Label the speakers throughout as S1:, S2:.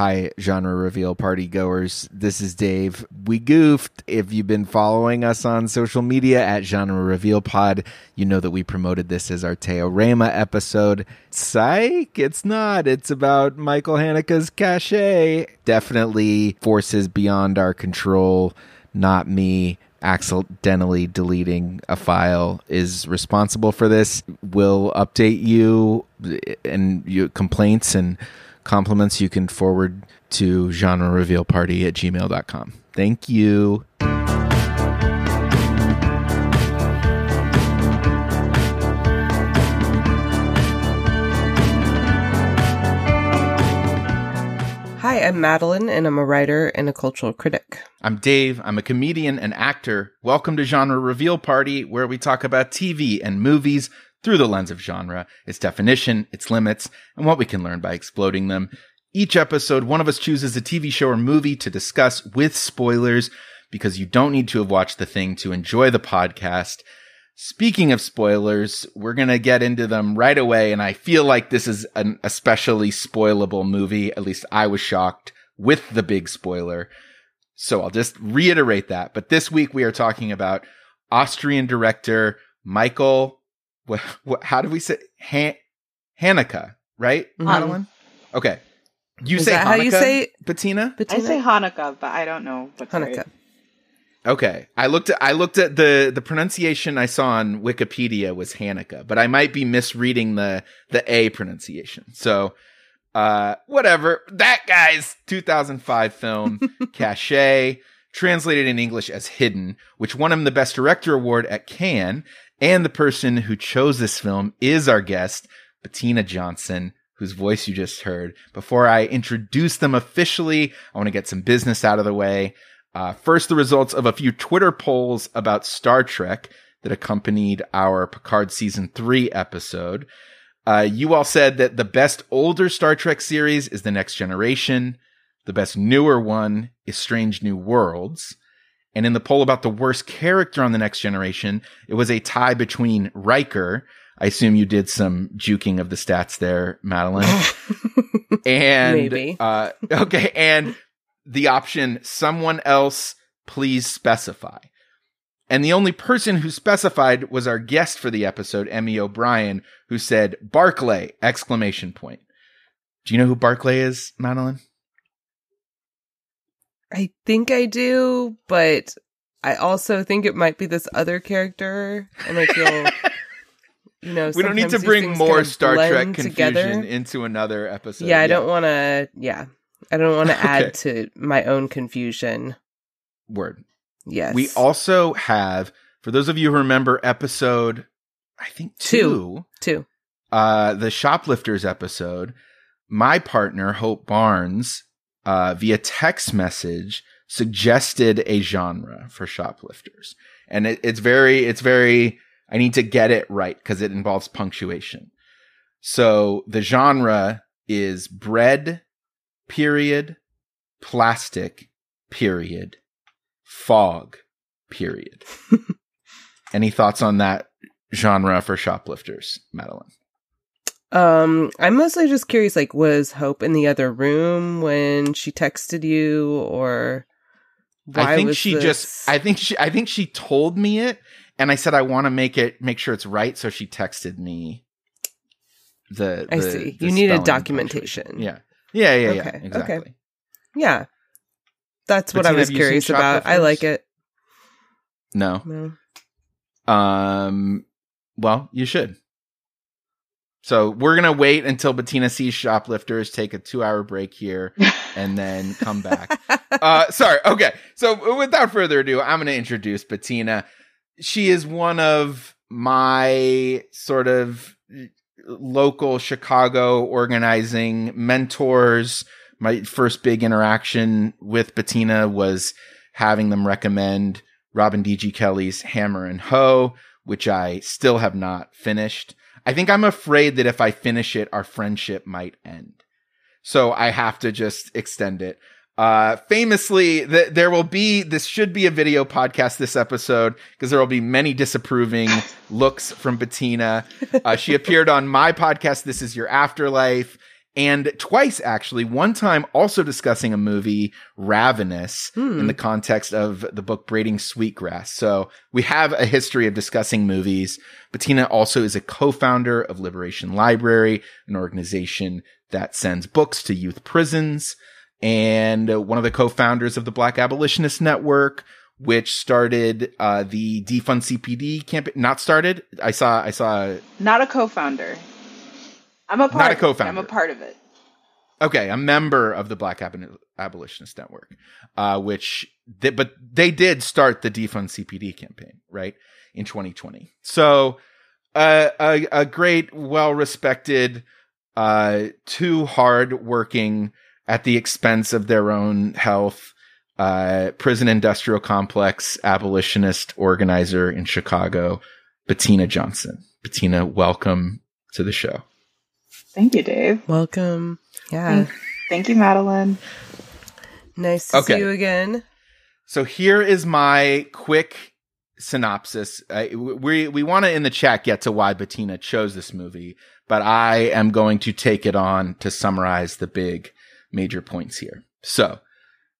S1: Hi, genre reveal party goers. This is Dave. We goofed. If you've been following us on social media at genre reveal pod, you know that we promoted this as our Teorema episode. Psych, it's not. It's about Michael Haneke's Caché. Definitely forces beyond our control, not me accidentally deleting a file is responsible for this. We'll update you and your complaints and compliments you can forward to genre reveal party at gmail.com. Thank you.
S2: Hi, I'm Madeline, and I'm a writer and a cultural critic.
S1: I'm Dave. I'm a comedian and actor. Welcome to Genre Reveal Party, where we talk about TV and movies through the lens of genre, its definition, its limits, and what we can learn by exploding them. Each episode, one of us chooses a TV show or movie to discuss with spoilers because you don't need to have watched the thing to enjoy the podcast. Speaking of spoilers, we're going to get into them right away. And I feel like this is an especially spoilable movie. At least I was shocked with the big spoiler. So I'll just reiterate that. But this week we are talking about Austrian director Michael. What, what, how do we say? Han- Haneke, right?
S2: Mhm.
S1: Madeline? Okay. You
S2: Is
S1: say
S2: that how you say it?
S1: Bettina?
S3: I say Hanukkah, but I don't know what's
S2: Hanukkah.
S3: right.
S1: Okay. I looked at I looked at the the pronunciation I saw on Wikipedia was Hanukkah, but I might be misreading the the A pronunciation. So uh whatever. That guy's 2005 film Caché, translated in English as Hidden, which won him the Best Director award at Cannes, and the person who chose this film is our guest, Bettina Johnson, whose voice you just heard. Before I introduce them officially, I want to get some business out of the way. Uh, first, the results of a few Twitter polls about Star Trek that accompanied our Picard season three episode. Uh, you all said that the best older Star Trek series is The Next Generation. The best newer one is Strange New Worlds. And in the poll about the worst character on The Next Generation, it was a tie between Riker. I assume you did some juking of the stats there, Madeline. and
S2: Maybe.
S1: uh okay and the option someone else please specify and the only person who specified was our guest for the episode emmy o'brien who said barclay exclamation point do you know who barclay is madeline
S2: I think I do, but I also think it might be this other character, and I feel, you know,
S1: we don't need to bring more star trek confusion
S2: together.
S1: into another episode
S2: yeah, I don't want to. Yeah, I don't want to
S1: Okay.
S2: add to my own confusion.
S1: word
S2: Yes,
S1: we also have for those of you who remember episode i think
S2: Two.
S1: two uh, the shoplifters episode, my partner Hope Barnes, uh, via text message, suggested a genre for shoplifters, and it, it's very, it's very. I need to get it right because it involves punctuation. So the genre is bread, period, plastic, period, fog, period. Any thoughts on that genre for shoplifters, Madeline?
S2: Um, I'm mostly just curious. Like, was Hope in the other room when she texted you, or why
S1: I think she
S2: this-
S1: just I think she I think she told me it and I said I want to make it make sure it's right so she texted me the
S2: I see.
S1: the
S2: You needed documentation.
S1: Yeah. Yeah, yeah, yeah.
S2: Okay, okay. Yeah, that's what I was
S1: have you seen
S2: curious about. I like it.
S1: No.
S2: No.
S1: Um well, you should. So we're gonna wait until Bettina sees shoplifters, take a two hour break here, and then come back. uh sorry okay. So without further ado i'm going to introduce bettina. She is one of my sort of local chicago organizing mentors. My first big interaction with bettina was having them recommend robin dg kelley's hammer and hoe which i still have not finished i think i'm afraid that if i finish it our friendship might end. So i have to just extend it. Uh, famously, th- there will be, this should be a video podcast this episode because there will be many disapproving looks from Bettina. Uh, she appeared on my podcast, This Is Your Afterlife, and twice actually. One time also discussing a movie, Ravenous,
S2: Hmm.
S1: in the context of the book Braiding Sweetgrass. So we have a history of discussing movies. Bettina also is a co-founder of Liberation Library, an organization that sends books to youth prisons, and uh, one of the co-founders of the Black Abolitionist Network, which started uh, the defund CPD campaign. Not started. I saw. I saw.
S3: Not a co-founder. I'm a part.
S1: Not a
S3: of it.
S1: co-founder.
S3: I'm a part of it.
S1: Okay, a member of the Black Ab- Abolitionist Network, uh, which, they, but they did start the defund CPD campaign, right, in 2020. So, uh, a, a great, well-respected, uh, too hard-working at the expense of their own health, uh, prison industrial complex abolitionist organizer in Chicago, Bettina Johnson. Bettina, welcome to the show.
S3: Thank you, Dave.
S2: Welcome. Yeah.
S3: Thank you, Madeline.
S2: Nice to
S1: Okay.
S2: see you again.
S1: So here is my quick synopsis. Uh, we we want to in the chat get to why Bettina chose this movie, but I am going to take it on to summarize the big major points here. So,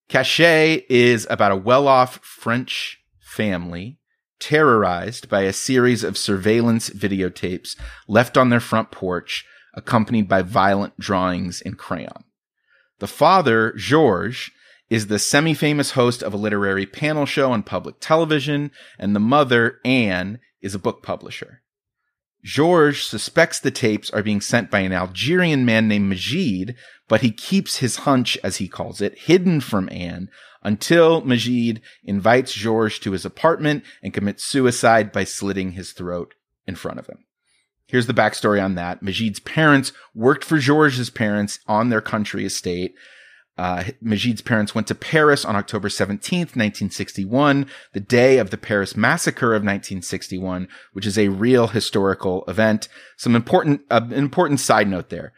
S1: Caché is about a well-off French family terrorized by a series of surveillance videotapes left on their front porch, accompanied by violent drawings in crayon. The father, Georges, is the semi famous host of a literary panel show on public television, and the mother, Anne, is a book publisher. Georges suspects the tapes are being sent by an Algerian man named Majid, but he keeps his hunch, as he calls it, hidden from Anne until Majid invites Georges to his apartment and commits suicide by slitting his throat in front of him. Here's the backstory on that. Majid's parents worked for Georges' parents on their country estate. Uh, Majid's parents went to Paris on October 17th, 1961, the day of the Paris massacre of 1961, which is a real historical event. Some important, uh, important side note there.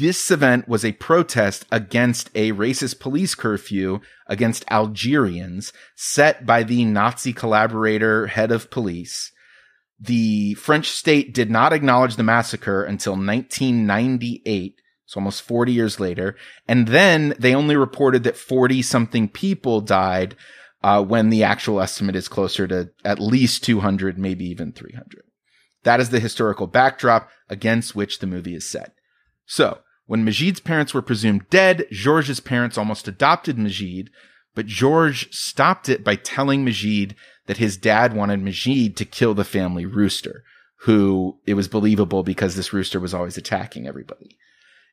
S1: This event was a protest against a racist police curfew against Algerians set by the Nazi collaborator head of police. The French state did not acknowledge the massacre until 1998, so almost 40 years later. And then they only reported that 40 something people died, uh, when the actual estimate is closer to at least 200, maybe even 300. That is the historical backdrop against which the movie is set. So, when Majid's parents were presumed dead, Georges' parents almost adopted Majid, but Georges stopped it by telling Majid that his dad wanted Majid to kill the family rooster, who it was believable because this rooster was always attacking everybody.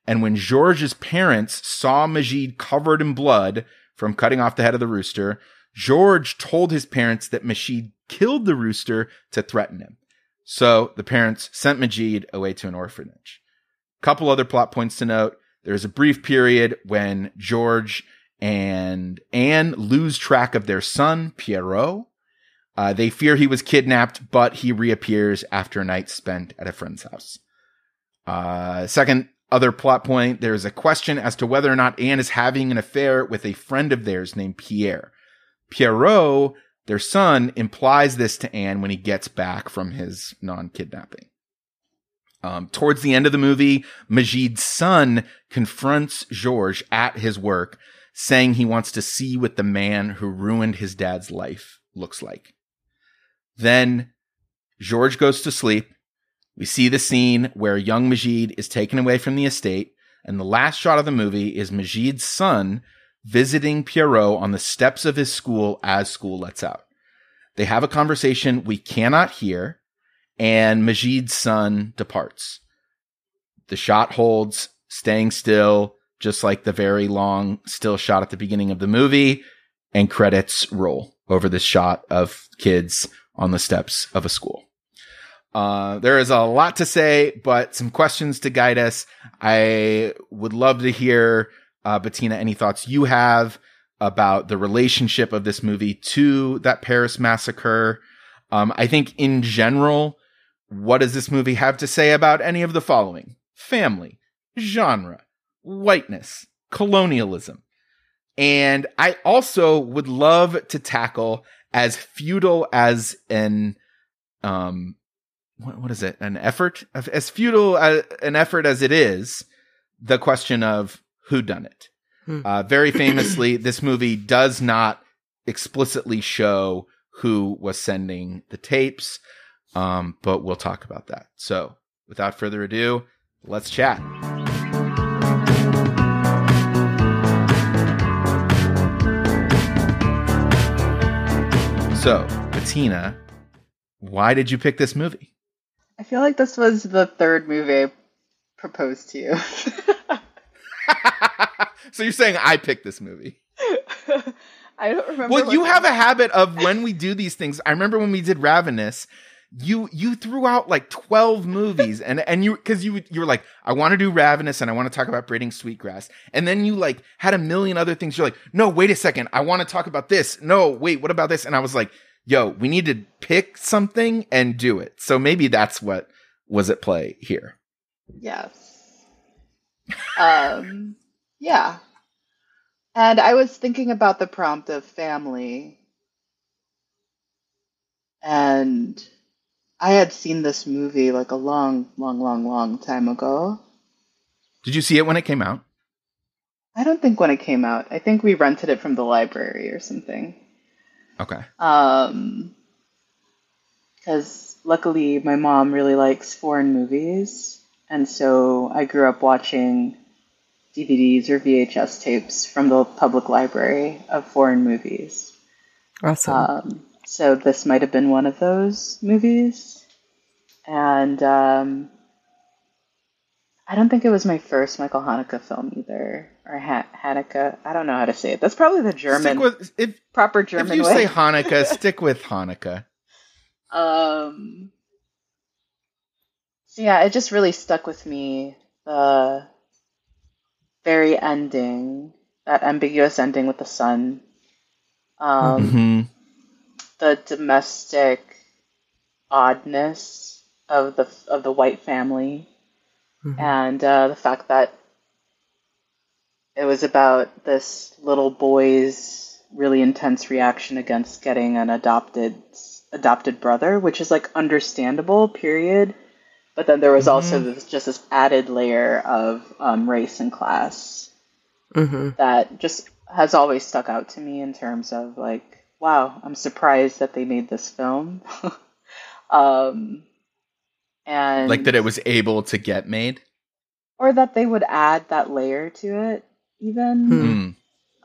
S1: And when Georges' parents saw Majid covered in blood from cutting off the head of the rooster, George told his parents that Majid killed the rooster to threaten him. So the parents sent Majid away to an orphanage. Couple other plot points to note. There's a brief period when George and Anne lose track of their son, Pierrot. Uh, they fear he was kidnapped, but he reappears after a night spent at a friend's house. Uh, second, other plot point, there's a question as to whether or not Anne is having an affair with a friend of theirs named Pierre. Pierrot, their son, implies this to Anne when he gets back from his non-kidnapping. Um, towards the end of the movie, Majid's son confronts Georges at his work, saying he wants to see what the man who ruined his dad's life looks like. Then George goes to sleep. We see the scene where young Majid is taken away from the estate, and the last shot of the movie is Majid's son visiting Pierrot on the steps of his school as school lets out. They have a conversation we cannot hear, and Majid's son departs. The shot holds, staying still, just like the very long still shot at the beginning of the movie, and credits roll over this shot of kids on the steps of a school. Uh, there is a lot to say, but some questions to guide us. I would love to hear, uh, Bettina, any thoughts you have about the relationship of this movie to that Paris massacre. Um, I think in general, what does this movie have to say about any of the following? Family, genre, whiteness, colonialism. And I also would love to tackle as futile as an, um, what, what is it? An effort? As futile as, an effort as it is, the question of who done it.
S2: Hmm.
S1: Uh, very famously, this movie does not explicitly show who was sending the tapes, um, but we'll talk about that. So, without further ado, let's chat. So, Bettina, why did you pick this movie?
S3: I feel like this was the third movie I proposed to you.
S1: so you're saying I picked this movie?
S3: I don't remember.
S1: Well, you have a habit of when we do these things. I remember when we did Ravenous, you you threw out like twelve movies, and and you because you you were like, I want to do Ravenous, and I want to talk about Braiding Sweetgrass, and then you like had a million other things. You're like, no, wait a second, I want to talk about this. No, wait, what about this? And I was like, yo, we need to pick something and do it. So maybe that's what was at play here.
S3: Yes. um, yeah. And I was thinking about the prompt of family. And I had seen this movie like a long, long, long, long time ago.
S1: Did you see it when it came out?
S3: I don't think when it came out. I think we rented it from the library or something.
S1: Okay.
S3: Um, because luckily my mom really likes foreign movies, and so I grew up watching DVDs or VHS tapes from the public library of foreign movies.
S2: Awesome.
S3: Um, so this might have been one of those movies, and um, I don't think it was my first Michael Haneke film either, or ha- Haneke. I don't know how to say it. That's probably the German
S1: Stick with if
S3: proper
S1: if you
S3: way.
S1: say Hanukkah, stick with Hanukkah.
S3: Um. So yeah, it just really stuck with me. The very ending, that ambiguous ending with the son. Um,
S1: hmm
S3: the domestic oddness of the of the white family,
S2: Mhm.
S3: and uh, the fact that it was about this little boy's really intense reaction against getting an adopted adopted brother, which is like understandable. Period. But then there was also
S1: Mhm.
S3: this, just this added layer of um, race and class
S2: Mhm.
S3: that just has always stuck out to me in terms of like, wow, I'm surprised that they made this film. um, and
S1: Like that it was able to get made.
S3: or that they would add that layer to it, even.
S2: Hmm.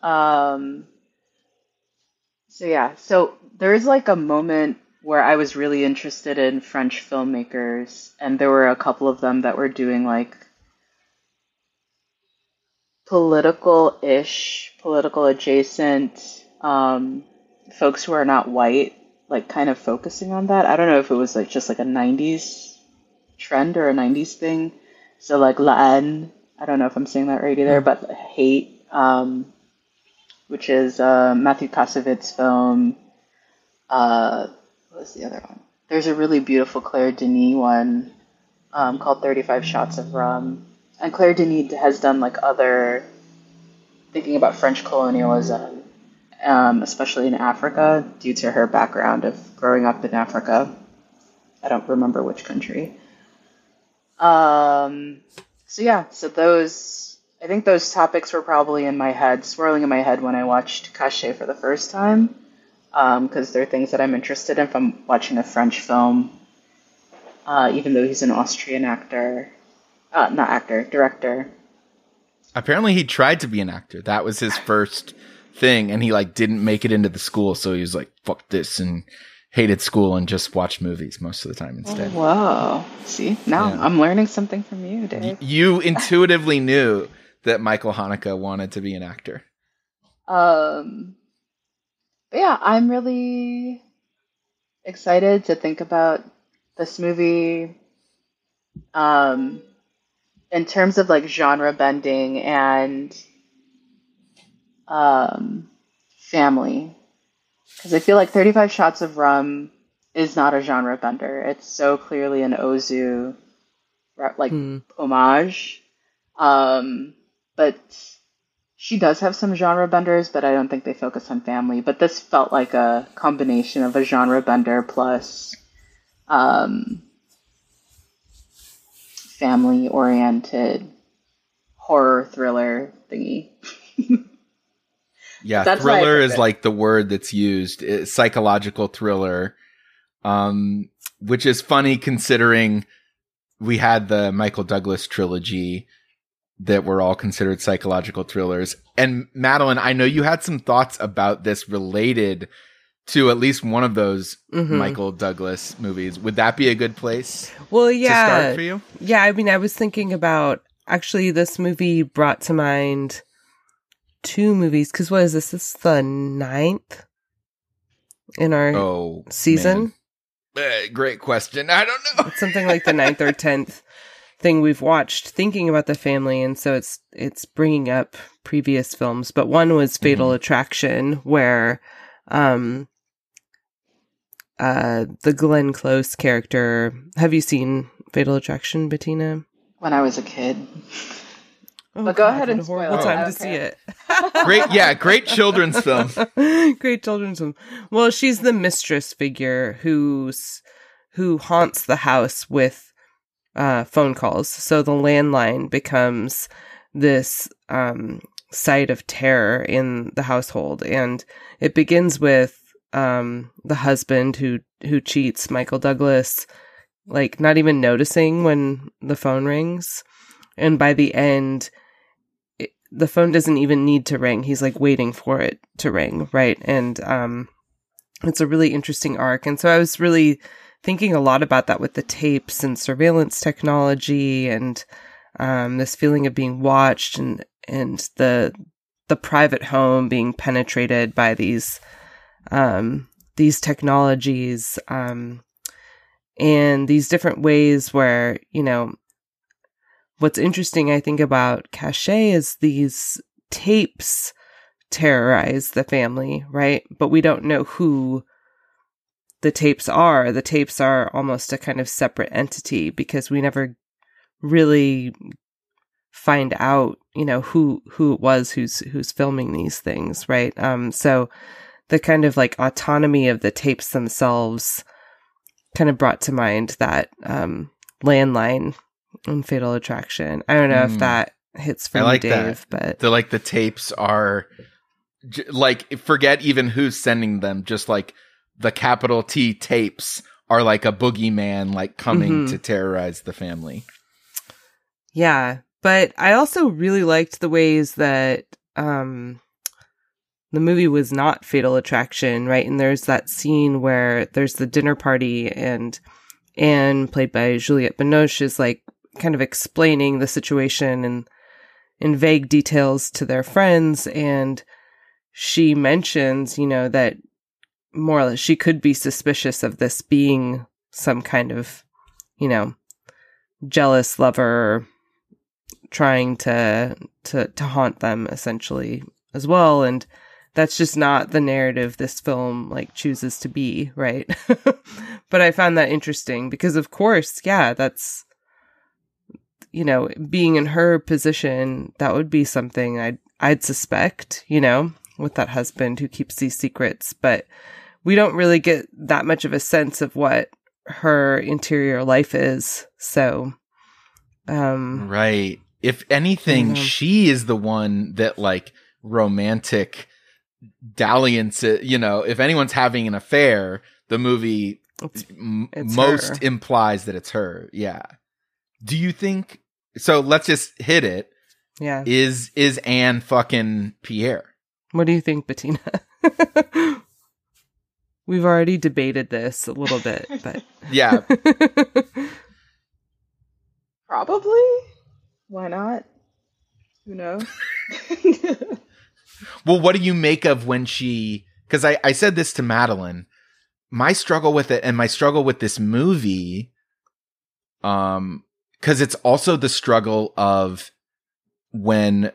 S1: Mm.
S3: Um, so yeah, so there is like a moment where I was really interested in French filmmakers, and there were a couple of them that were doing like political-ish, political adjacent um, folks who are not white, like kind of focusing on that. I don't know if it was like just like a '90s trend or a '90s thing. So like La Haine, I don't know if I'm saying that right either, but Hate, um, which is uh, Matthew Kassovitz film. Uh, what was the other one? There's a really beautiful Claire Denis one um, called 35 Shots of Rum. And Claire Denis has done like other, thinking about French colonialism, um, especially in Africa, due to her background of growing up in Africa. I don't remember which country. Um, so yeah, so those, I think those topics were probably in my head, swirling in my head when I watched Caché for the first time, because they're things that I'm interested in if I'm watching a French film, uh, even though he's an Austrian actor, uh, not actor, director.
S1: Apparently, he tried to be an actor. That was his first thing, and he like didn't make it into the school, so he was like, "Fuck this," and hated school and just watched movies most of the time instead.
S3: Whoa! See, now
S1: Yeah.
S3: I'm learning something from you, Dave.
S1: You intuitively knew that Michael Hanukkah wanted to be an actor.
S3: Um, yeah, I'm really excited to think about this movie. Um, in terms of like genre bending and um, family, because I feel like 35 Shots of Rum is not a genre bender. It's so clearly an Ozu like
S2: Hmm.
S3: homage. Um, but she does have some genre benders, but I don't think they focus on family. But this felt like a combination of a genre bender plus um, family oriented horror thriller thingy.
S1: Yeah,
S3: That's
S1: thriller is
S3: it.
S1: like the word that's used. It's psychological thriller, um, which is funny considering we had the Michael Douglas trilogy that were all considered psychological thrillers. And Madeline, I know you had some thoughts about this related to at least one of those
S2: Mhm.
S1: Michael Douglas movies. Would that be a good place
S2: Well,
S1: to
S2: yeah.
S1: start for you?
S2: Yeah, I mean, I was thinking about actually this movie brought to mind two movies because what is this? This is the ninth in our
S1: Oh,
S2: season.
S1: Uh, great question. I don't know.
S2: It's something like the ninth or tenth thing we've watched, thinking about the family, and so it's it's bringing up previous films. But one was Fatal Attraction, where um uh the Glenn Close character. Have you seen Fatal Attraction, Bettina?
S3: When I was a kid.
S2: Oh,
S3: But go
S2: God,
S3: ahead and
S2: a horrible
S3: spoil it.
S2: time to
S3: don't
S2: see it.
S1: Great, yeah, great children's film.
S2: Great children's film. Well, she's the mistress figure who's who haunts the house with uh, phone calls. So the landline becomes this um, site of terror in the household, and it begins with um, the husband who who cheats Michael Douglas, like not even noticing when the phone rings, and by the end it- the phone doesn't even need to ring. He's like waiting for it to ring, right? And um it's a really interesting arc. And so I was really thinking a lot about that with the tapes and surveillance technology and um this feeling of being watched and and the the private home being penetrated by these um these technologies um and these different ways where, you know, what's interesting, I think, about Caché is these tapes terrorize the family, right? But we don't know who the tapes are. The tapes are almost a kind of separate entity because we never really find out, you know, who who it was who's who's filming these things, right? Um so the kind of like autonomy of the tapes themselves kind of brought to mind that um landline in Fatal Attraction. I don't know if
S1: Mm.
S2: that hits for
S1: I like that.
S2: Dave, but
S1: the like the tapes are j- like forget even who's sending them just like the capital t tapes are like a boogeyman like coming
S2: Mhm.
S1: to terrorize the family
S2: yeah. But I also really liked the ways that um the movie was not Fatal Attraction, right? And there's that scene where there's the dinner party and Anne, played by Juliette Binoche, is like kind of explaining the situation and in vague details to their friends and she mentions, you know, that more or less she could be suspicious of this being some kind of, you know, jealous lover trying to to to haunt them essentially as well. And that's just not the narrative this film like chooses to be right? But i found that interesting because of course yeah that's you know being in her position that would be something i'd i'd suspect you know with that husband who keeps these secrets. But we don't really get that much of a sense of what her interior life is. So um
S1: right. If anything she is the one that like romantic dalliance you know if anyone's having an affair the movie
S2: it's,
S1: m-
S2: It's
S1: most
S2: her.
S1: implies that it's her. Yeah do you think so let's just hit it
S2: yeah
S1: is is anne fucking pierre
S2: What do you think, Bettina? We've already debated this a little bit, but
S1: yeah
S3: Probably. Why not? Who knows?
S1: Well, what do you make of when she? Because I, I said this to Madeline. My struggle with it and my struggle with this movie, um, because it's also the struggle of when,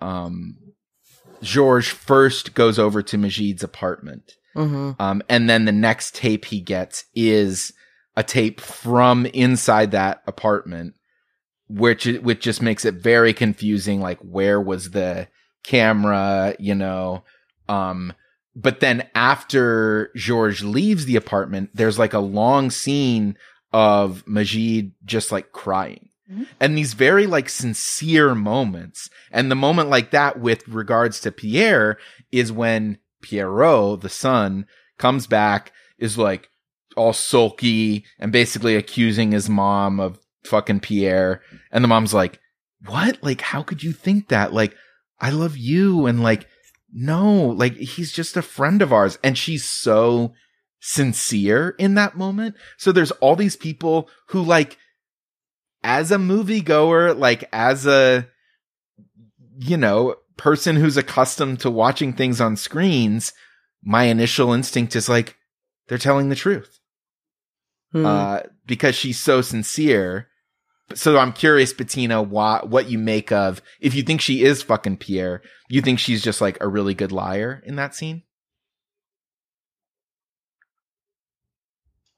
S1: um, George first goes over to Majid's apartment.
S2: Mhm.
S1: Um, and then the next tape he gets is a tape from inside that apartment, which which just makes it very confusing. Like, where was the camera? You know. Um, but then after George leaves the apartment, there's like a long scene of Majid just like crying.
S3: Mhm.
S1: and these very like sincere moments. And the moment like that with regards to Pierre is when Pierrot, the son, comes back, is like all sulky and basically accusing his mom of fucking Pierre. And the mom's like, what? Like, how could you think that? Like, I love you. And like, no, like, he's just a friend of ours. And she's so sincere in that moment. So there's all these people who like, as a moviegoer, like as a, you know, person who's accustomed to watching things on screens, my initial instinct is like, they're telling the truth.
S2: Hmm.
S1: Uh, because she's so sincere. So I'm curious, Bettina, why, what you make of, if you think she is fucking Pierre, you think she's just like a really good liar in that scene?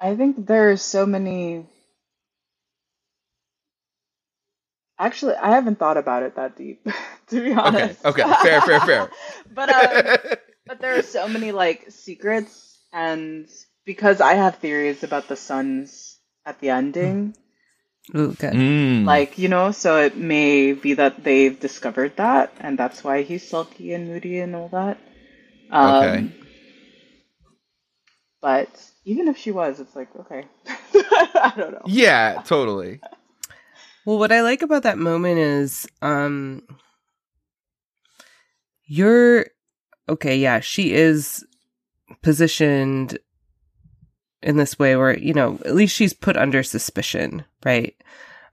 S3: I think there are so many. Actually, I haven't thought about it that deep, to be honest.
S1: okay, fair, fair, fair.
S3: but um, but there are so many like secrets, and because I have theories about the sons at the ending,
S2: Ooh, good.
S1: Mm.
S3: like you know, so it may be that they've discovered that, and that's why he's sulky and moody and all that. Um,
S1: Okay.
S3: But even if she was, it's like okay, I don't know.
S1: yeah, totally.
S2: Well, what I like about that moment is, um, you're okay. Yeah, she is positioned in this way where you know at least she's put under suspicion, right?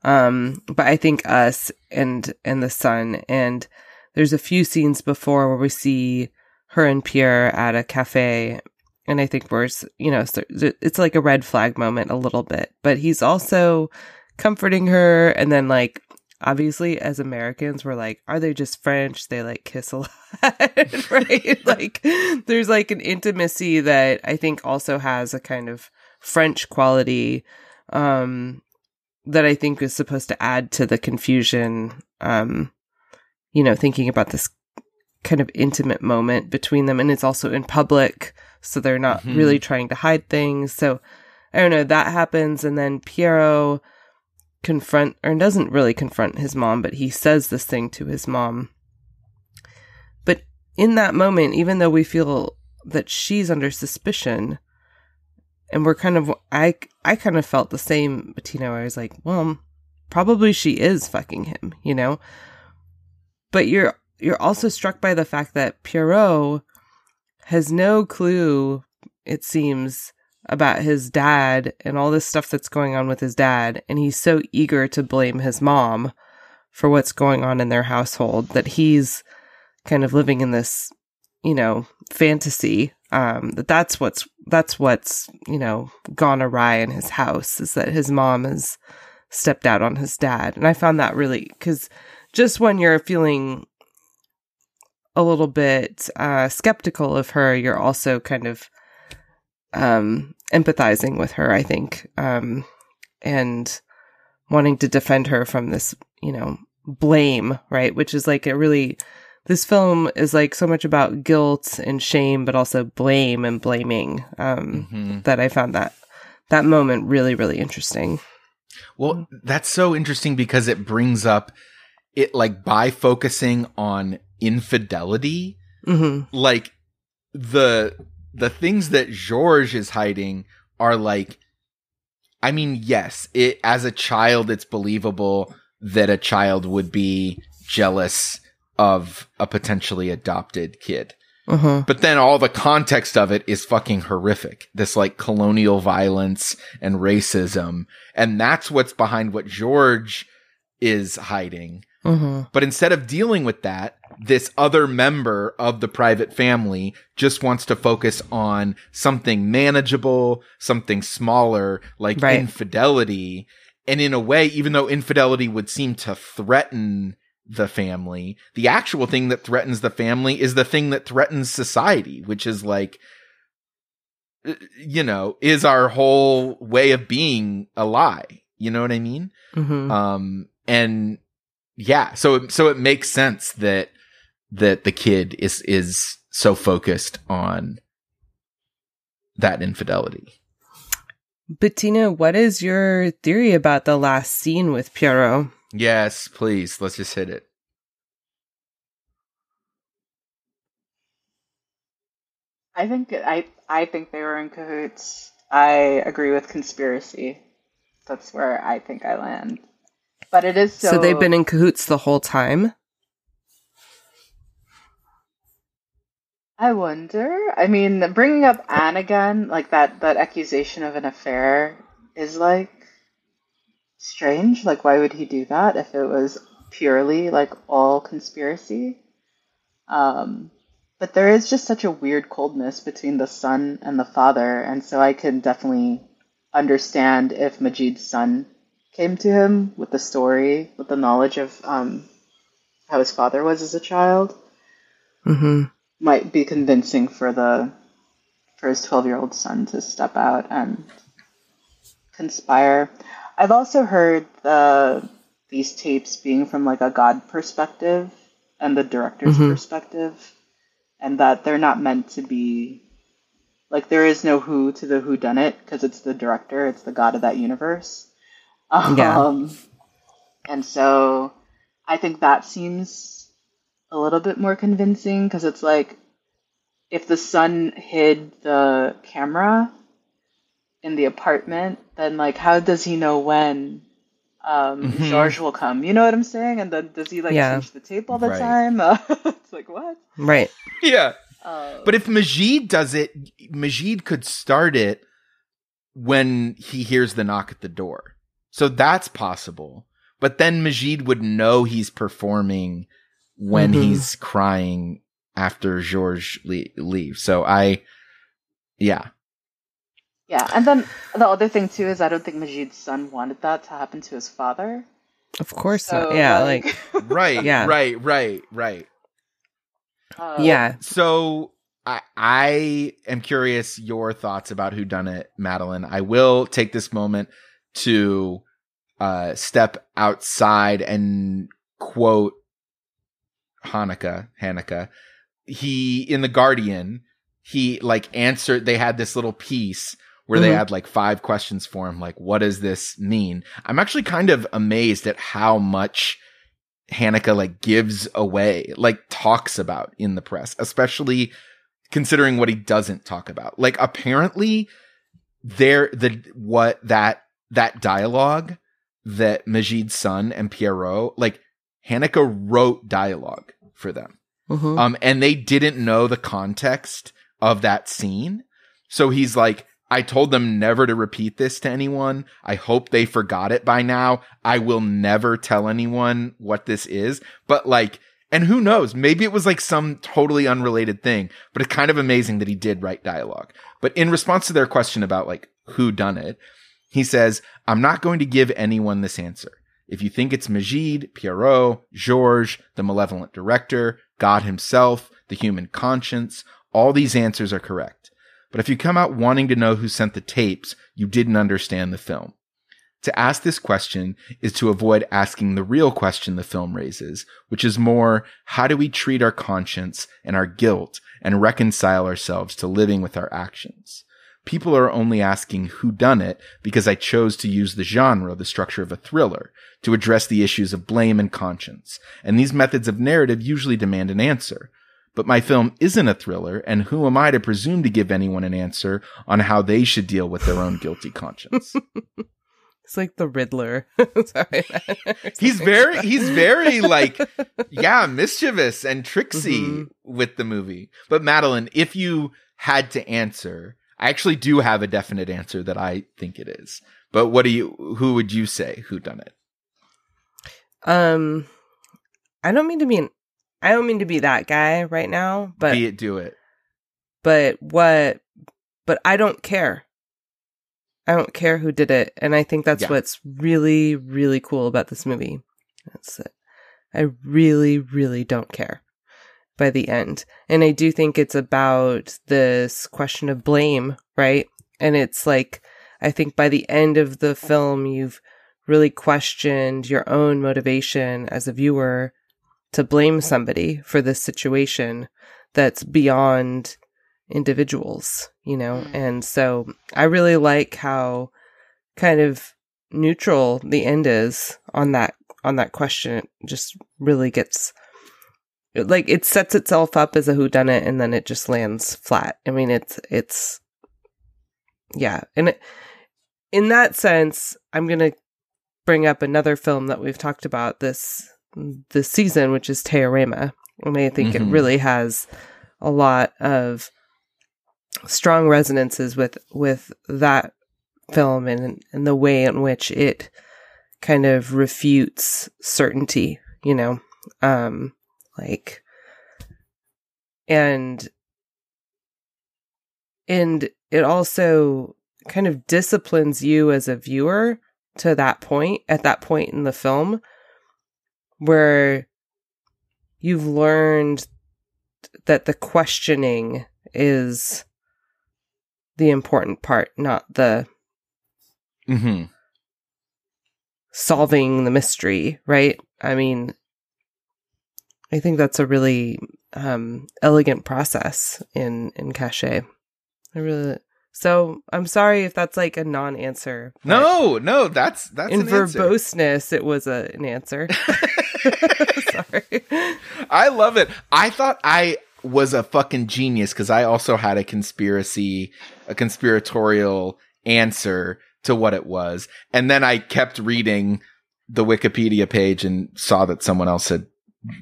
S2: Um, but I think us and and the son and there's a few scenes before where we see her and Pierre at a cafe. And I think we're, you know, it's like a red flag moment a little bit, but he's also comforting her. And then like obviously as americans we're like are they just french? They like kiss a lot right? Like there's like an intimacy that i think also has a kind of french quality um that i think is supposed to add to the confusion um you know thinking about this kind of intimate moment between them. And it's also in public so they're not
S1: Mhm.
S2: really trying to hide things so i don't know that happens and then pierrot confront or doesn't really confront his mom, but he says this thing to his mom. But in that moment, even though we feel that she's under suspicion, and we're kind of I I kind of felt the same, Bettina, where I was like, well, probably she is fucking him, you know? But you're you're also struck by the fact that Pierrot has no clue, it seems, about his dad and all this stuff that's going on with his dad. And he's so eager to blame his mom for what's going on in their household that he's kind of living in this, you know, fantasy. Um, that that's what's, that's what's, you know, gone awry in his house is that his mom has stepped out on his dad. And I found that really, cause just when you're feeling a little bit, uh, skeptical of her, you're also kind of, um, empathizing with her, I think, um, and wanting to defend her from this, you know, blame, right? Which is like a really, this film is like so much about guilt and shame, but also blame and blaming, um,
S1: Mhm.
S2: that I found that, that moment really, really interesting.
S1: Well, that's so interesting because it brings up it like by focusing on infidelity,
S2: hmm
S1: like the the things that George is hiding are like I mean, yes, it as a child it's believable that a child would be jealous of a potentially adopted kid.
S2: hmm
S1: But then all the context of it is fucking horrific. This like colonial violence and racism. And that's what's behind what George is hiding.
S2: Hmm
S1: But instead of dealing with that, this other member of the private family just wants to focus on something manageable, something smaller, like
S2: Right.
S1: infidelity. And in a way, even though infidelity would seem to threaten the family, the actual thing that threatens the family is the thing that threatens society, which is like, uh, you know, is our whole way of being a lie. You know what I mean?
S2: hmm
S1: um and yeah so it- so it makes sense that that the kid is is so focused on that infidelity
S2: Bettina, what is your theory about the last scene with Pierrot?
S1: Yes, please. Let's just hit it.
S3: I think I I think they were in cahoots. I agree with conspiracy. That's where I think I land. But it is so.
S2: So they've been in cahoots the whole time?
S3: I wonder. I mean, bringing up Anne again, like that that accusation of an affair, is like strange. Like, why would he do that if it was purely like all conspiracy? Um, but there is just such a weird coldness between the son and the father, and so I can definitely understand if Majid's son came to him with the story, with the knowledge of um, how his father was as a child.
S2: Mm-hmm.
S3: Might be convincing for the for his twelve year old son to step out and conspire. I've also heard the these tapes being from like a God perspective and the director's
S2: Mhm.
S3: perspective, and that they're not meant to be like there is no who to the who done it because it's the director, it's the God of that universe.
S2: Yeah.
S3: Um, and so I think that seems a little bit more convincing because it's like if the son hid the camera in the apartment, then like how does he know when um
S1: Mhm.
S3: George will come? You know what I'm saying? And then does he like
S2: Yeah.
S3: change the tape all the
S1: Right.
S3: time? Uh, it's like what?
S2: Right.
S1: Yeah.
S3: Uh,
S1: But if Majid does it, Majid could start it when he hears the knock at the door. So that's possible. But then Majid would know he's performing when
S2: Mhm.
S1: he's crying after George le- leaves. So I, yeah.
S3: yeah, and then the other thing too is I don't think Majid's son wanted that to happen to his father.
S2: Of course
S3: So,
S2: not. Yeah, like,
S1: Right.
S2: Yeah.
S1: Right. Right. Right.
S3: uh,
S2: yeah.
S1: So I I am curious your thoughts about who done it, Madeline. I will take this moment to uh step outside and quote Hanukkah, Hanukkah. He in the Guardian, he like answered they had this little piece where they
S2: Mhm.
S1: had like five questions for him like what does this mean? I'm actually kind of amazed at how much Hanukkah like gives away, like talks about in the press, especially considering what he doesn't talk about. Like apparently there the what that that dialogue that Majid's son and Pierrot, like Hanukkah wrote dialogue for them.
S2: Mhm.
S1: Um, and they didn't know the context of that scene. So he's like, I told them never to repeat this to anyone. I hope they forgot it by now. I will never tell anyone what this is. But like, and who knows? Maybe it was like some totally unrelated thing, but it's kind of amazing that he did write dialogue. But in response to their question about like who done it, he says, I'm not going to give anyone this answer. If you think it's Majid, Pierrot, Georges, the malevolent director, God himself, the human conscience, all these answers are correct. But if you come out wanting to know who sent the tapes, you didn't understand the film. To ask this question is to avoid asking the real question the film raises, which is more, how do we treat our conscience and our guilt and reconcile ourselves to living with our actions? People are only asking who done it because I chose to use the genre, the structure of a thriller, to address the issues of blame and conscience. And these methods of narrative usually demand an answer. But my film isn't a thriller, and who am I to presume to give anyone an answer on how they should deal with their own guilty conscience?
S2: It's like the Riddler. Sorry.
S1: he's very, he's very like, yeah, mischievous and tricksy
S2: Mhm.
S1: with the movie. But Madeline, if you had to answer, I actually do have a definite answer that I think it is. But what do you, who would you say who done it?
S2: Um, I don't mean to be an, I don't mean to be that guy right now, but
S1: Be it, do it.
S2: but what, but I don't care. I don't care who did it, and I think that's
S1: Yeah.
S2: what's really, really cool about this movie. That's it. I really, really don't care by the end, and I do think it's about this question of blame, right? And it's like I think by the end of the film, you've really questioned your own motivation as a viewer to blame somebody for this situation that's beyond individuals, you know?
S3: Mm.
S2: And so I really like how kind of neutral the end is on that on that question. It just really gets like it sets itself up as a whodunit and then it just lands flat. I mean, it's it's yeah, and it, in that sense, I'm gonna bring up another film that we've talked about this this season, which is Teorema, and I think
S1: Mhm.
S2: it really has a lot of strong resonances with with that film and and the way in which it kind of refutes certainty, you know, um, like and and it also kind of disciplines you as a viewer to that point at that point in the film where you've learned that the questioning is the important part not the
S1: hmm
S2: solving the mystery right? I mean i think that's a really um elegant process in in Caché i really so i'm sorry if that's like a non-answer
S1: No, no, that's that's
S2: in
S1: an answer.
S2: verboseness it was a, an answer sorry
S1: I love it. I thought I was a fucking genius because I also had a conspiracy, a conspiratorial answer to what it was. And then I kept reading the Wikipedia page and saw that someone else had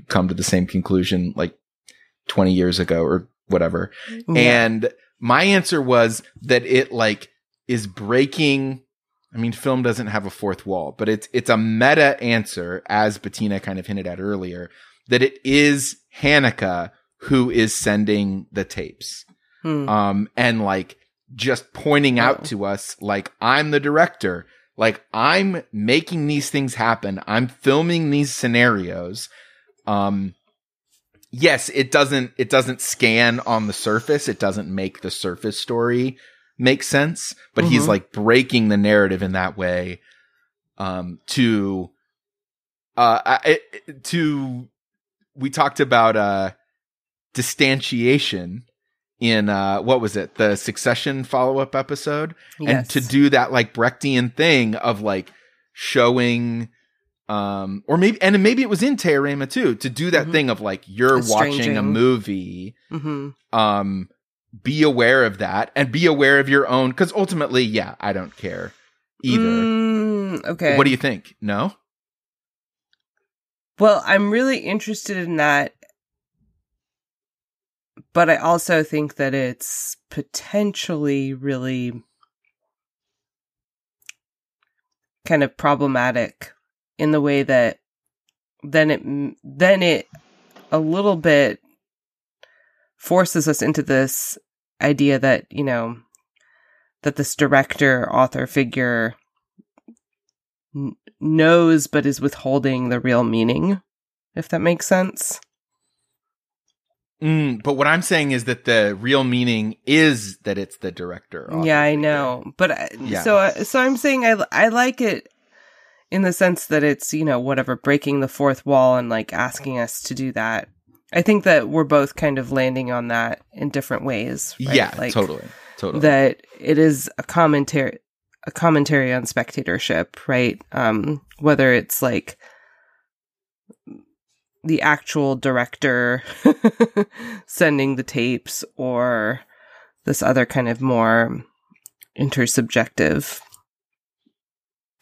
S1: come to the same conclusion like 20 years ago or whatever.
S2: Yeah.
S1: And my answer was that it like is breaking. I mean, film doesn't have a fourth wall, but it's it's a meta answer, as Bettina kind of hinted at earlier, that it is Haneke who is sending the tapes,
S2: Hmm.
S1: um, and like just pointing out
S2: Oh.
S1: to us, like I'm the director, like I'm making these things happen, I'm filming these scenarios, um, yes, it doesn't it doesn't scan on the surface. It doesn't make the surface story make sense, but he's
S2: Mhm.
S1: like breaking the narrative in that way um to uh I, to we talked about uh distantiation in uh what was it? The Succession follow-up episode and to do that like Brechtian thing of like showing um or maybe and maybe it was in Teorema too to do that
S2: Mhm.
S1: thing of like you're watching a movie
S2: hmm
S1: um be aware of that and be aware of your own cuz ultimately yeah I don't care either
S2: Mm, okay.
S1: what do you think no
S2: Well, I'm really interested in that. But I also think that it's potentially really kind of problematic in the way that then it then it a little bit forces us into this idea that, you know, that this director author figure n- knows but is withholding the real meaning if that makes sense
S1: Mm, but what I'm saying is that the real meaning is that it's the director. author
S2: yeah i
S1: figure.
S2: know but I,
S1: Yeah.
S2: so so i'm saying i i like it in the sense that it's you know whatever breaking the fourth wall and like asking us to do that i think that we're both kind of landing on that in different ways right?
S1: Yeah,
S2: like
S1: totally, totally.
S2: that it is a commentary a commentary on spectatorship right um whether it's like the actual director sending the tapes or this other kind of more intersubjective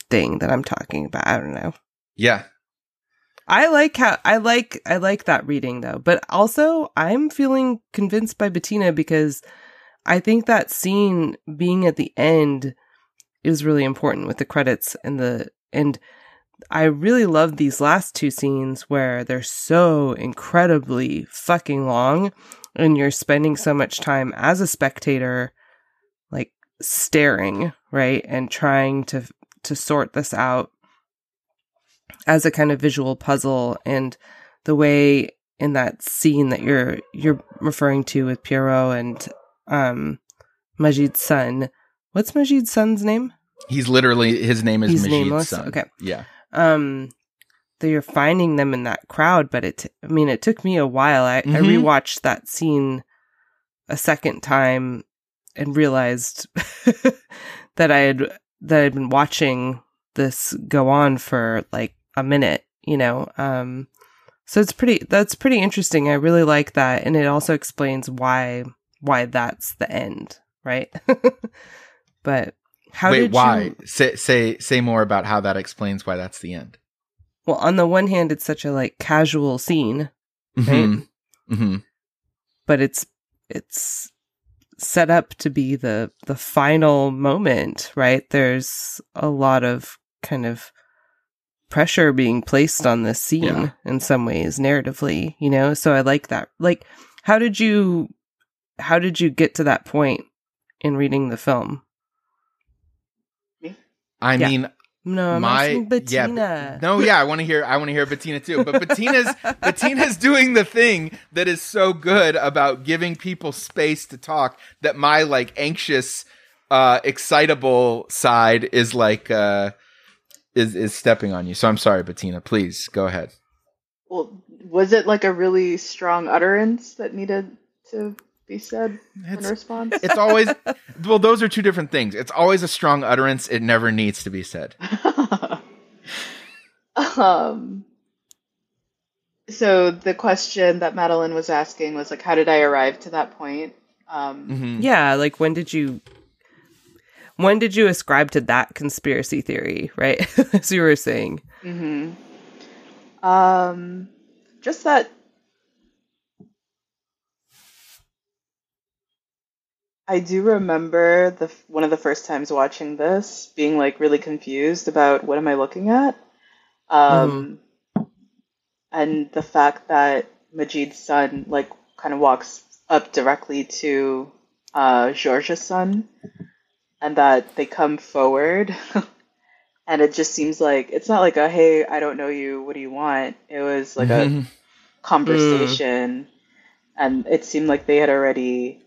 S2: thing that I'm talking about. I don't know.
S1: yeah,
S2: I like how I like I like that reading though, but also I'm feeling convinced by Bettina because I think that scene being at the end is really important with the credits and the and I really love these last two scenes where they're so incredibly fucking long and you're spending so much time as a spectator like staring, right? And trying to to sort this out as a kind of visual puzzle and the way in that scene that you're you're referring to with Pierrot and um Majid's son. What's Majid's son's name?
S1: he's literally his name is
S2: He's
S1: Majid's
S2: nameless?
S1: son.
S2: Okay.
S1: yeah,
S2: um that you're finding them in that crowd but it i mean it took me a while i, I
S1: Mhm.
S2: rewatched that scene a second time and realized that i had that I'd been watching this go on for like a minute, you know. Um so it's pretty that's pretty interesting. I really like that and it also explains why why that's the end, right? but how
S1: Wait,
S2: did
S1: why?
S2: you
S1: Say say say more about how that explains why that's the end.
S2: Well, on the one hand it's such a like casual scene, right?
S1: Mhm. Mhm.
S2: but it's it's set up to be the the final moment right? There's a lot of kind of pressure being placed on this scene
S1: Yeah.
S2: in some ways narratively you know? So i like that. Like how did you how did you get to that point in reading the film?
S1: I
S2: Yeah.
S1: mean,
S2: no i'm
S1: My-
S2: asking
S1: yeah, no, yeah, I want to hear. I want to hear Bettina too. But Bettina's Bettina's doing the thing that is so good about giving people space to talk. That my like anxious, uh, excitable side is like uh, is is stepping on you. So I'm sorry, Bettina. Please go ahead.
S3: Well, was it like a really strong utterance that needed to be said in
S1: It's
S3: response?
S1: it's always well. Those are two different things. It's always a strong utterance. It never needs to be said.
S3: um. So the question that Madeline was asking was like, how did I arrive to that point? Um,
S1: Mhm.
S2: yeah like when did you when did you ascribe to that conspiracy theory right as you were saying
S3: hmm Um, just that. I do remember the one of the first times watching this being like really confused about what am I looking at, um, and the fact that Majid's son like kind of walks up directly to uh, George's son, and that they come forward and it just seems like it's not like a hey i don't know you what do you want? It was like a
S1: Mhm.
S3: conversation and it seemed like they had already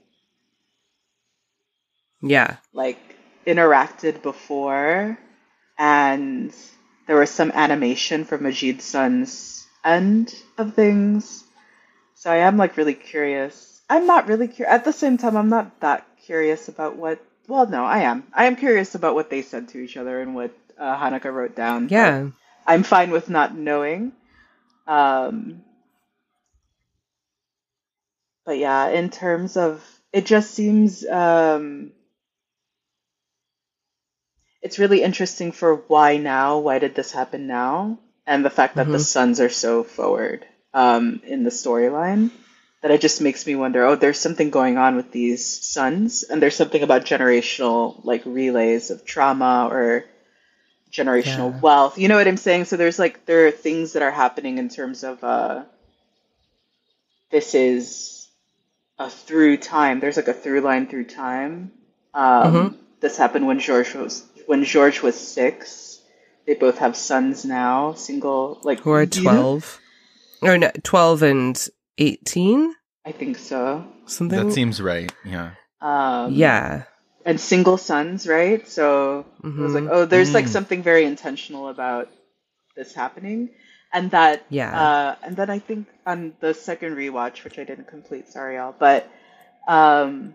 S2: yeah.
S3: like interacted before and there was some animation from Majid's son's end of things. So i am like really curious. I'm not really curious at the same time i'm not that curious about what well no i am. I am curious about what they said to each other and what uh, Haneke wrote down
S2: yeah.
S3: I'm fine with not knowing. Um, but yeah, in terms of it, just seems um, it's really interesting for why now? Why did this happen now? And the fact that the
S2: Mhm.
S3: sons are so forward um, in the storyline that it just makes me wonder. Oh, there's something going on with these sons, and there's something about generational like relays of trauma or generational
S2: Yeah.
S3: wealth. You know what I'm saying? So there's like there are things that are happening in terms of uh this is a through time. There's like a through line through time. Um
S2: Mhm.
S3: this happened when George was when George was 6. They both have sons now, single like
S2: who are
S3: do you know-
S2: 12 or no, 12 and 18
S3: I think so.
S2: something
S1: That seems right. Yeah.
S3: Um
S2: yeah
S3: and single sons, right? So it was like,
S2: Mhm.
S3: oh, there's like
S1: Mm.
S3: something very intentional about this happening, and that,
S2: Yeah.
S3: uh, and then I think on the second rewatch, which I didn't complete, sorry y'all, but um,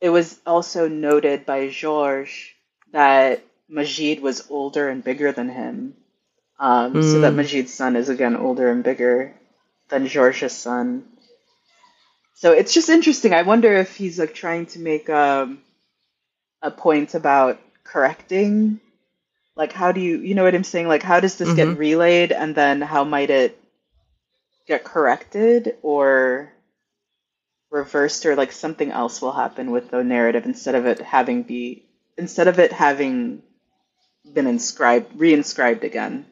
S3: it was also noted by Georges that Majid was older and bigger than him, um, so that
S2: Mm.
S3: Majid's son is again older and bigger than Georges' son. So it's just interesting. I wonder if he's like trying to make um, a point about correcting. Like, how do you, you know what I'm saying? Like, how does this
S2: Mhm.
S3: get relayed, and then how might it get corrected or reversed, or like something else will happen with the narrative instead of it having be instead of it having been inscribed, reinscribed again.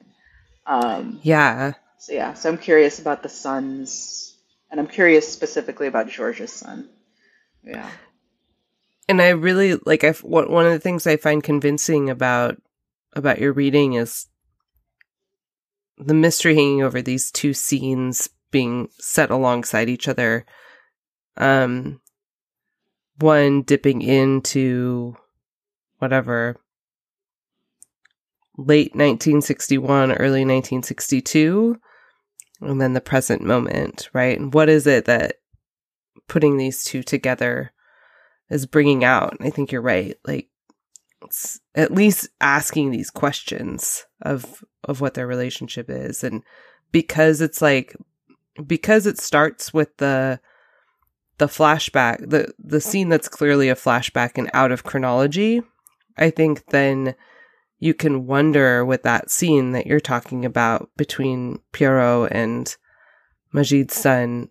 S3: Um,
S2: yeah
S3: so yeah, so I'm curious about the sons, and I'm curious specifically about George's son. Yeah.
S2: and i really like i one one of the things i find convincing about about your reading is the mystery hanging over these two scenes being set alongside each other um one dipping into whatever late 1961 early 1962 and then the present moment right? And what is it that putting these two together is bringing out? I think you're right. Like s- at least asking these questions of of what their relationship is. And because it's like because it starts with the the flashback the the scene that's clearly a flashback and out of chronology i think then you can wonder with that scene that you're talking about between Pierrot and Majid's son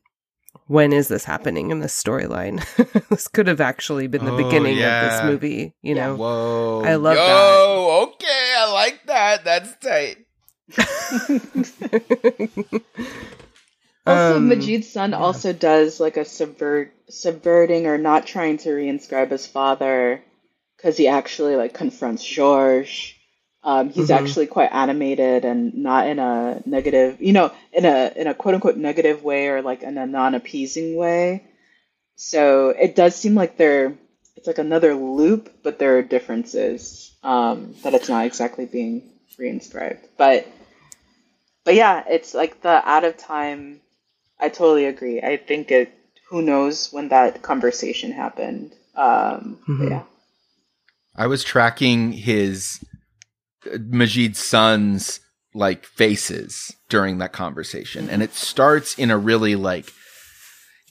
S2: when is this happening in this storyline this could have actually been the
S1: Oh,
S2: beginning of this movie you
S3: Yeah.
S2: know
S1: Whoa.
S2: I love
S1: Yo, okay, I like that. That's tight.
S3: Also,
S2: Um,
S3: Majid's son also does like a subvert, subverting or not trying to reinscribe his father because he actually like confronts Georges. Um, he's
S2: Mhm.
S3: actually quite animated and not in a negative, you know, in a in a quote unquote negative way or like in a non appeasing way. So it does seem like they're it's like another loop, but there are differences um, that it's not exactly being reinscribed. But but yeah, it's like the out of time. I totally agree. I think it. Who knows when that conversation happened? Um, but
S2: Mhm.
S3: yeah.
S1: I was tracking his uh, Majid's son's like faces during that conversation, and it starts in a really like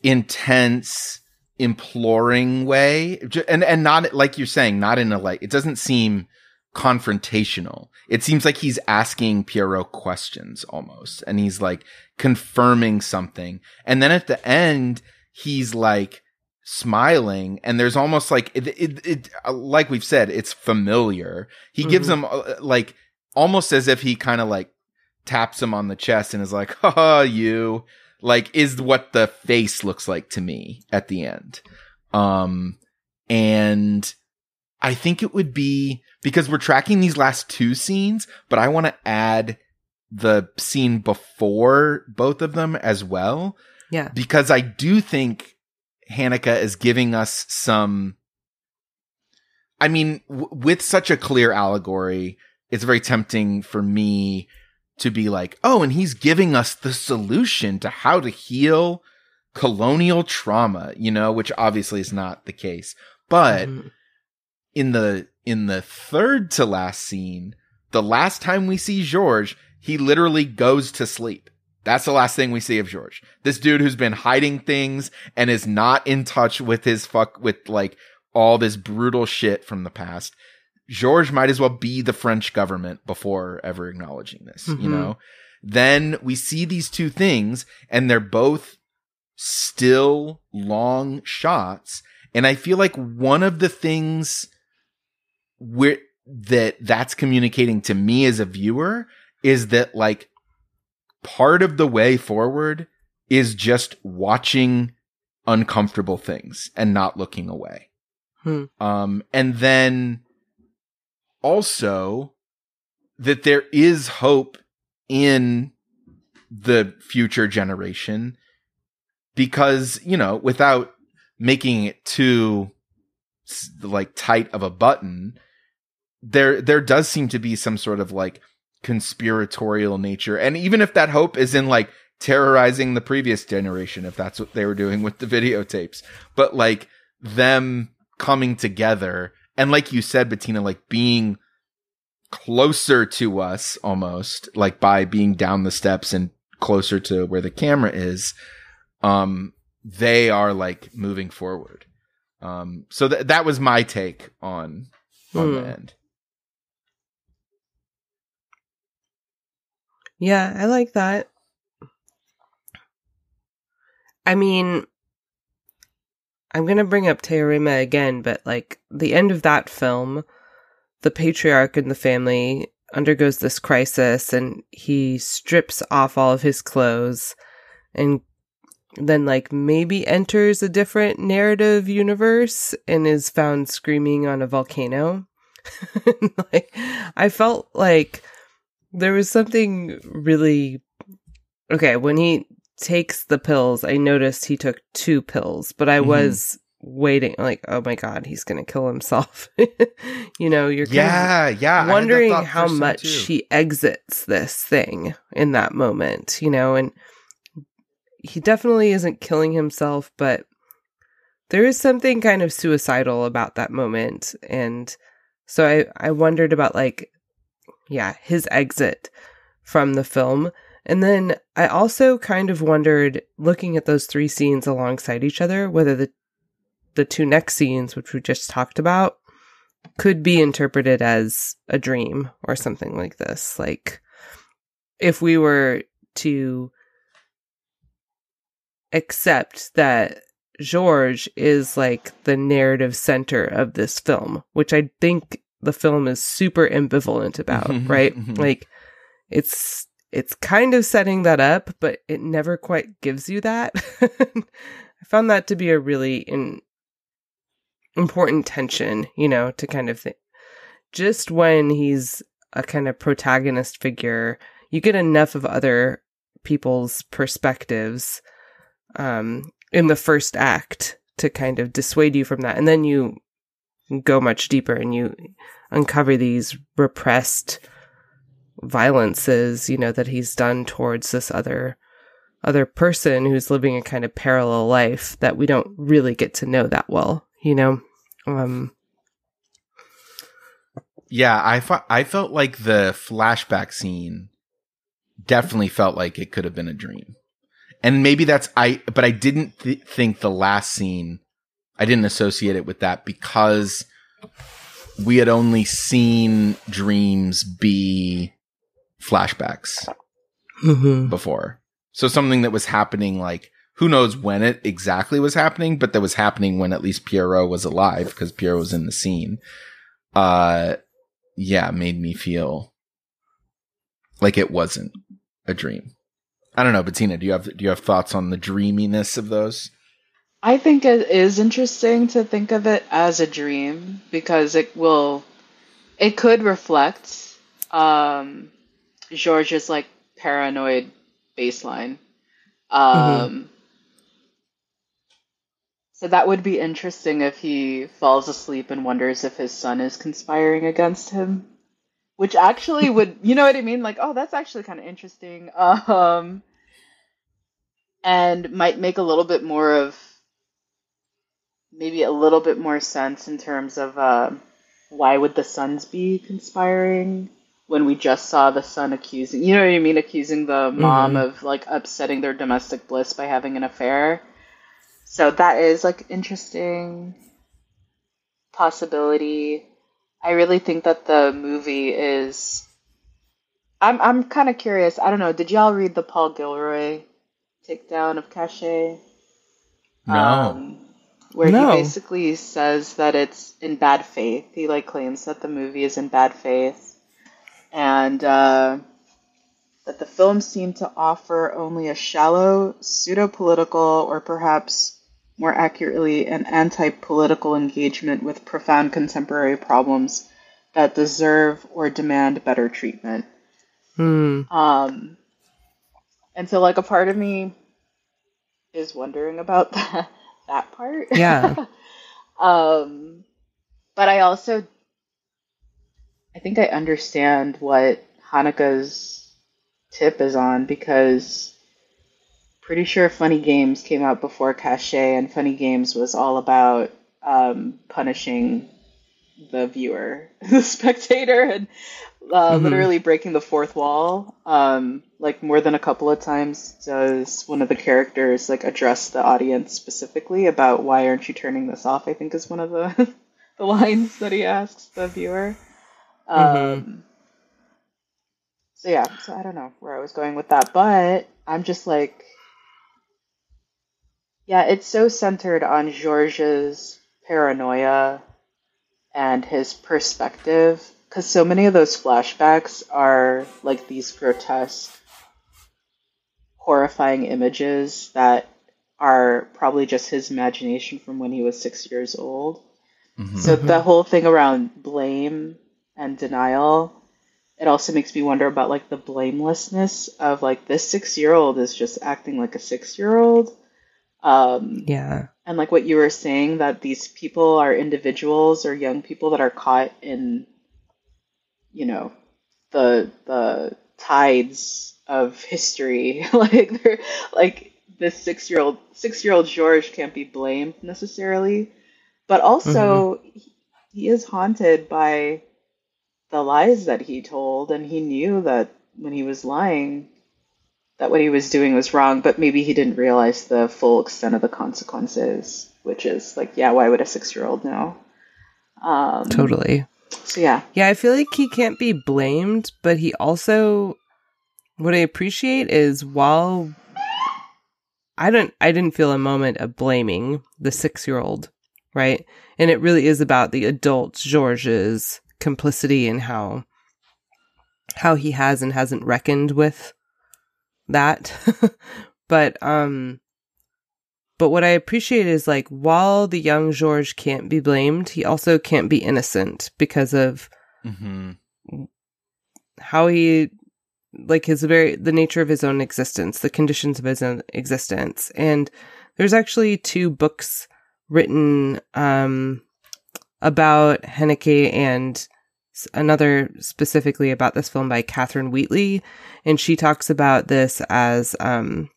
S1: intense, imploring way, and and not like you're saying, not in a like. It doesn't seem confrontational. It seems like he's asking Pierrot questions almost, and he's like confirming something, and then at the end, he's like smiling and there's almost like it, it, it like we've said it's familiar he gives
S2: Mhm.
S1: him uh, like almost as if he kind of like taps him on the chest and is like haha you like is what the face looks like to me at the end um and i think it would be because we're tracking these last two scenes but i want to add the scene before both of them as well
S2: yeah
S1: because I do think Haneke is giving us some. I mean, w- with such a clear allegory, it's very tempting for me to be like, oh, and he's giving us the solution to how to heal colonial trauma, you know, which obviously is not the case. But
S2: Mhm.
S1: In the in the third to last scene, the last time we see George, he literally goes to sleep. That's the last thing we see of George. This dude who's been hiding things and is not in touch with his fuck with like all this brutal shit from the past. George might as well be the French government before ever acknowledging this, you
S2: Mhm.
S1: know? Then we see these two things and they're both still long shots. And I feel like one of the things where that that's communicating to me as a viewer is that like part of the way forward is just watching uncomfortable things and not looking away.
S2: Hmm.
S1: Um, and then also that there is hope in the future generation because, you know, without making it too like tight of a button, there, there does seem to be some sort of like conspiratorial nature. And even if that hope is in like terrorizing the previous generation, if that's what they were doing with the videotapes, but like them coming together and like you said, Bettina, like being closer to us almost like by being down the steps and closer to where the camera is, um, they are like moving forward. Um, so th- that was my take on, on the
S2: Hmm.
S1: end.
S2: Yeah, I like that. I mean, I'm going to bring up Teorema again, but like the end of that film, the patriarch in the family undergoes this crisis and he strips off all of his clothes and then like maybe enters a different narrative universe and is found screaming on a volcano. like I felt like there was something really okay when he takes the pills i noticed he took two pills but i
S1: Mhm.
S2: was waiting like oh my god he's gonna kill himself you know you're kind
S1: Yeah, yeah. I had
S2: of
S1: that
S2: wondering how much
S1: too.
S2: he exits this thing in that moment you know and he definitely isn't killing himself but there is something kind of suicidal about that moment and So I, I wondered about like, yeah, his exit from the film. And then I also kind of wondered, looking at those three scenes alongside each other, whether the the two next scenes, which we just talked about, could be interpreted as a dream or something like this. Like if we were to accept that George is like the narrative center of this film, which I think the film is super ambivalent about, right? like it's it's kind of setting that up, but it never quite gives you that. I found that to be a really in, important tension, you know, to kind of think. Just when he's a kind of protagonist figure, you get enough of other people's perspectives um, in the first act to kind of dissuade you from that. And then you go much deeper and you uncover these repressed violences, you know, that he's done towards this other other person who's living a kind of parallel life that we don't really get to know that well, you know. Um
S1: yeah, I fe- I felt like the flashback scene definitely felt like it could have been a dream. And maybe that's I but I didn't th- think the last scene I didn't associate it with that because we had only seen dreams be flashbacks
S2: mhm.
S1: before. So something that was happening like who knows when it exactly was happening, but that was happening when at least Pierrot was alive because Pierrot was in the scene. Uh yeah, made me feel like it wasn't a dream. I don't know, Bettina, do you have do you have thoughts on the dreaminess of those?
S3: I think it is interesting to think of it as a dream because it will, it could reflect um, George's like paranoid baseline. Um, So that would be interesting if he falls asleep and wonders if his son is conspiring against him, which actually would, you know what I mean? Like, oh, that's actually kind of interesting. Um, and might make a little bit more of maybe a little bit more sense in terms of uh, why would the sons be conspiring when we just saw the son accusing you know what i mean accusing the mom
S2: Mhm.
S3: of like upsetting their domestic bliss by having an affair so that is like interesting possibility i really think that the movie is i'm i'm kind of curious i don't know did y'all read the paul gilroy takedown of Caché?
S1: No.
S3: um, where
S2: No.
S3: he basically says that it's in bad faith. He like claims that the movie is in bad faith, and uh, that the film seemed to offer only a shallow pseudo-political, or perhaps more accurately, an anti-political engagement with profound contemporary problems that deserve or demand better treatment.
S2: Hmm.
S3: Um, and so, like, a part of me is wondering about that, that part.
S2: Yeah.
S3: um, but I also, I think I understand what Haneke's tip is on because pretty sure Funny Games came out before Caché, and Funny Games was all about um, punishing the viewer, the spectator, and uh,
S2: Mhm.
S3: literally breaking the fourth wall. Um, like more than a couple of times does one of the characters like address the audience specifically about why aren't you turning this off? I think is one of the the lines that he asks the viewer. Um,
S2: Mhm.
S3: So yeah, so I don't know where I was going with that, but I'm just like, yeah, it's so centered on George's paranoia and his perspective, because so many of those flashbacks are like these grotesque, horrifying images that are probably just his imagination from when he was six years old.
S1: Mhm.
S3: So the whole thing around blame and denial, it also makes me wonder about like the blamelessness of like this six year old is just acting like a six year old. Um,
S2: Yeah.
S3: and like what you were saying that these people are individuals or young people that are caught in, you know, the the tides of history. like they're like this six year old six year old George can't be blamed necessarily, but also he is haunted by the lies that he told, and he knew that when he was lying, that what he was doing was wrong, but maybe he didn't realize the full extent of the consequences, which is like, yeah, why would a six year old know? Um,
S2: Totally.
S3: So yeah,
S2: Yeah, I feel like he can't be blamed, but he also what I appreciate is while I don't I didn't feel a moment of blaming the 6-year-old, right? And it really is about the adult George's complicity and how how he has and hasn't reckoned with that. but um but what I appreciate is like while the young George can't be blamed, he also can't be innocent because of
S1: Mm-hmm.
S2: how he like his very the nature of his own existence the conditions of his own existence and there's actually two books written um about Haneke and another specifically about this film by Catherine Wheatley and she talks about this as um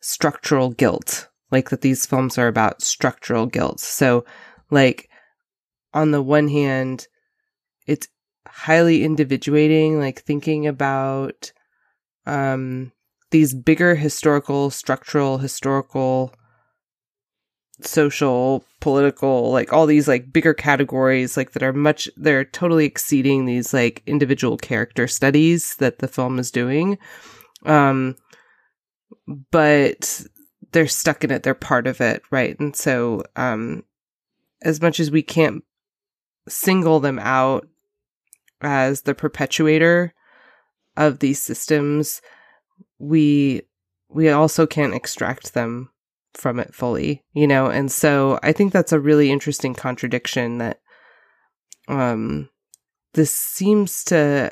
S2: structural guilt like that these films are about structural guilt so like on the one hand it's highly individuating, like thinking about um, these bigger historical, structural, historical, social, political, like all these like bigger categories, like that are much, they're totally exceeding these like individual character studies that the film is doing. Um, but they're stuck in it, they're part of it, right? And so, um, as much as we can't single them out as the perpetuator of these systems we we also can't extract them from it fully you know? And so i think that's a really interesting contradiction that um this seems to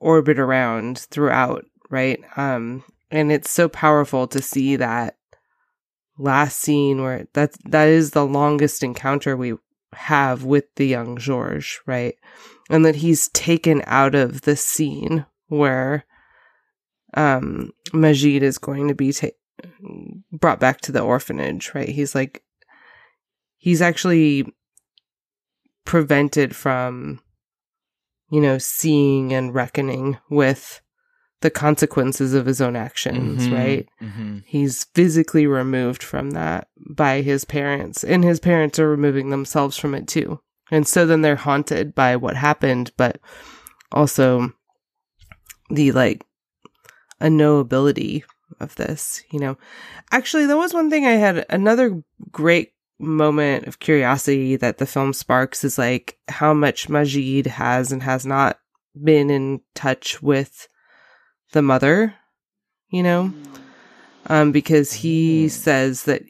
S2: orbit around throughout right? Um and it's so powerful to see that last scene where that that is the longest encounter we have with the young George, right? And that he's taken out of the scene where um Majid is going to be ta- brought back to the orphanage, right? He's like he's actually prevented from you know seeing and reckoning with the consequences of his own actions,
S1: Mhm.
S2: right?
S1: Mm-hmm.
S2: He's physically removed from that by his parents, and his parents are removing themselves from it too. And so then they're haunted by what happened, but also the like unknowability of this, you know. Actually, that was one thing I had another great moment of curiosity that the film sparks is like how much Majid has and has not been in touch with the mother, you know um, because he
S1: Mm.
S2: says that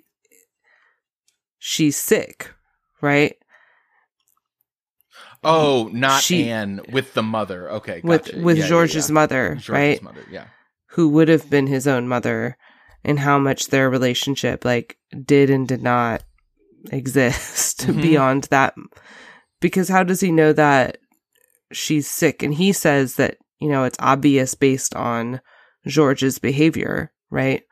S2: she's sick, right?
S1: Oh, not
S2: She-
S1: Anne with the mother. Okay,
S2: With
S1: gotcha.
S2: with
S1: Yeah, yeah,
S2: George's
S1: yeah.
S2: mother,
S1: George's
S2: right?
S1: mother. Yeah.
S2: Who would have been his own mother, and how much their relationship like did and did not exist
S1: Mhm.
S2: beyond that. Because how does he know that she's sick? And he says that you know it's obvious based on George's behavior, right?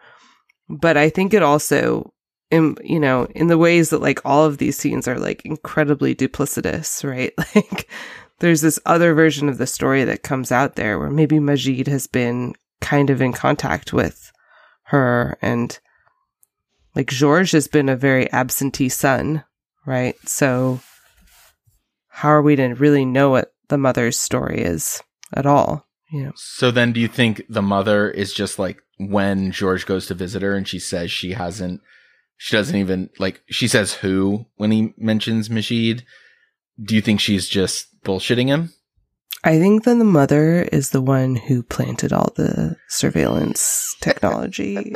S2: But I think it also in you know in the ways that like all of these scenes are like incredibly duplicitous right? Like there's this other version of the story that comes out there where maybe Majid has been kind of in contact with her and like George has been a very absentee son right? So how are we to really know what the mother's story is at all you know
S1: So then, do you think the mother is just like when George goes to visit her and she says she hasn't, she doesn't even like she says who when he mentions Majid? Do you think she's just bullshitting him?
S2: I think that the mother is the one who planted all the surveillance technology.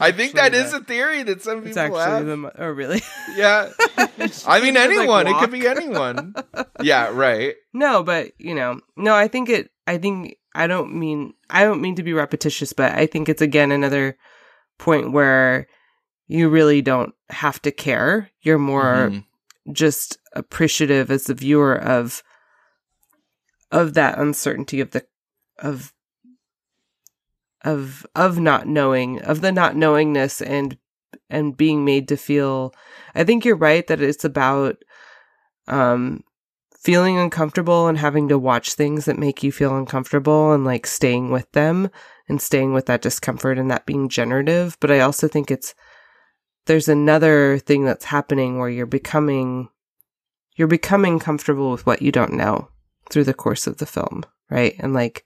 S1: I think that
S2: actually
S1: is a theory that some people
S2: actually
S1: have.
S2: the oh really?
S1: yeah, I mean
S2: It's like
S1: anyone. it could be anyone. yeah, right.
S2: No, but you know, no, I think it. I think I don't mean I don't mean to be repetitious, but I think it's again another point where you really don't have to care. You're more
S1: Mhm.
S2: just appreciative as the viewer of of that uncertainty of the of of of not knowing of the not knowingness and and being made to feel i think you're right that it's about um, feeling uncomfortable and having to watch things that make you feel uncomfortable and like staying with them and staying with that discomfort and that being generative. But I also think it's, there's another thing that's happening where you're becoming, you're becoming comfortable with what you don't know through the course of the film. Right. And like,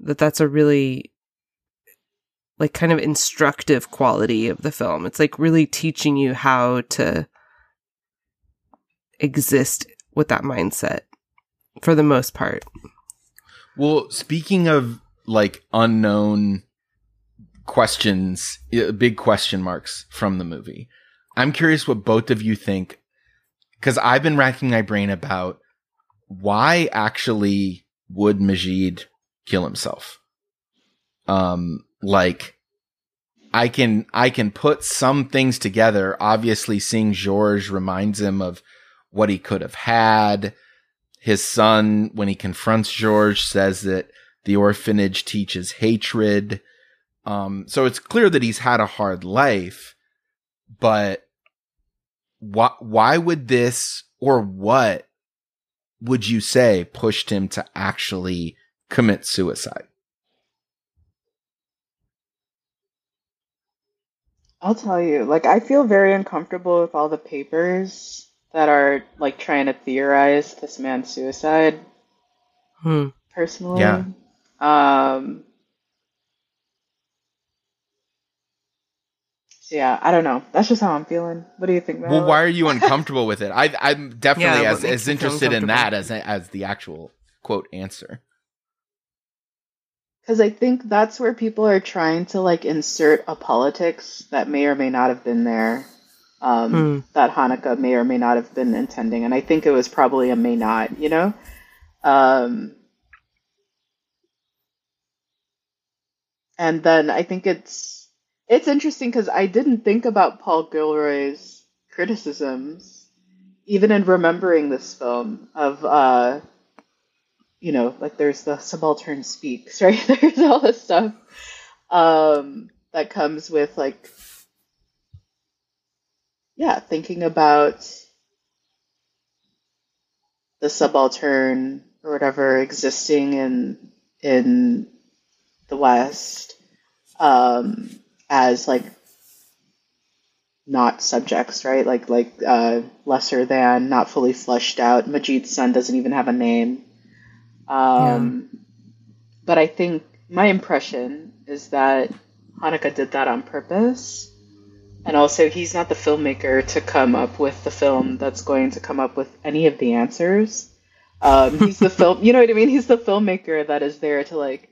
S2: that that's a really like kind of instructive quality of the film. It's like really teaching you how to exist with that mindset for the most part.
S1: Well, speaking of like unknown questions, big question marks from the movie, I'm curious what both of you think because I've been racking my brain about why actually would Majid kill himself? Um, like I can I can put some things together. Obviously, seeing George reminds him of what he could have had. His son, when he confronts George, says that the orphanage teaches hatred. Um, so it's clear that he's had a hard life, but why, why would this or what would you say pushed him to actually commit suicide?
S3: I'll tell you, like, I feel very uncomfortable with all the papers that are, like, trying to theorize this man's suicide.
S2: Hmm.
S3: Personally.
S1: Yeah.
S3: Um, so yeah, I don't know. That's just how I'm feeling. What do you think,
S1: Well, why are you uncomfortable with it? I, I'm definitely
S2: Yeah,
S1: as, as interested in that as as the actual quote answer.
S3: Because I think that's where people are trying to like insert a politics that may or may not have been there, um,
S2: Hmm.
S3: that Haneke may or may not have been intending, and I think it was probably a may not, you know. Um, and then I think it's it's interesting because I didn't think about Paul Gilroy's criticisms, even in remembering this film of. Uh, you know, like there's the subaltern speaks, right? There's all this stuff um, that comes with like, yeah, thinking about the subaltern or whatever existing in in the West um, as like not subjects, right? Like like uh, lesser than, not fully fleshed out. Majid's son doesn't even have a name. Um, But I think my impression is that Haneke did that on purpose. And also, he's not the filmmaker to come up with the film that's going to come up with any of the answers. Um, he's the film, you know what I mean? He's the filmmaker that is there to like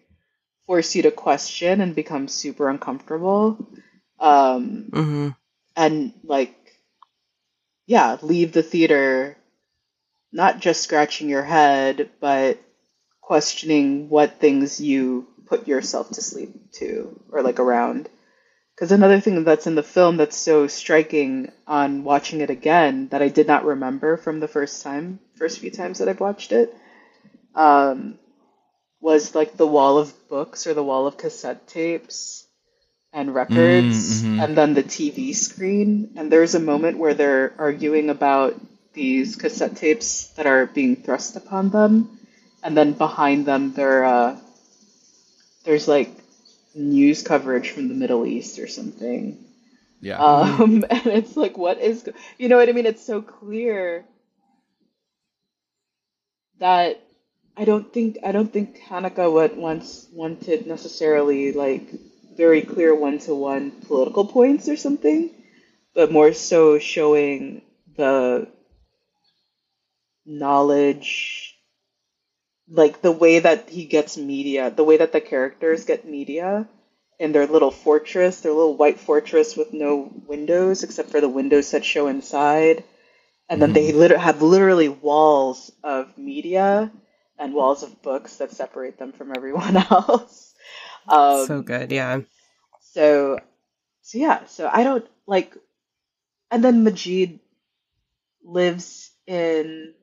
S3: force you to question and become super uncomfortable. Um,
S2: hmm
S3: and like yeah leave the theater not just scratching your head but questioning what things you put yourself to sleep to or like around because another thing that's in the film that's so striking on watching it again that i did not remember from the first time first few times that i've watched it um, was like the wall of books or the wall of cassette tapes and records
S1: Mm, mhm.
S3: and then the TV screen. And there's a moment where they're arguing about these cassette tapes that are being thrust upon them. And then behind them, there, uh, there's like news coverage from the Middle East or something.
S1: Yeah.
S3: Um, and it's like, what is, you know what I mean? It's so clear that I don't think I don't think Haneke what once wanted necessarily like very clear one to one political points or something, but more so showing the knowledge like the way that he gets media, the way that the characters get media in their little fortress, their little white fortress with no windows except for the windows that show inside. And then they lit- have literally walls of media and walls of books that separate them from everyone else. Um,
S2: so good. Yeah.
S3: so, so yeah. So I don't like, and then Majid lives in.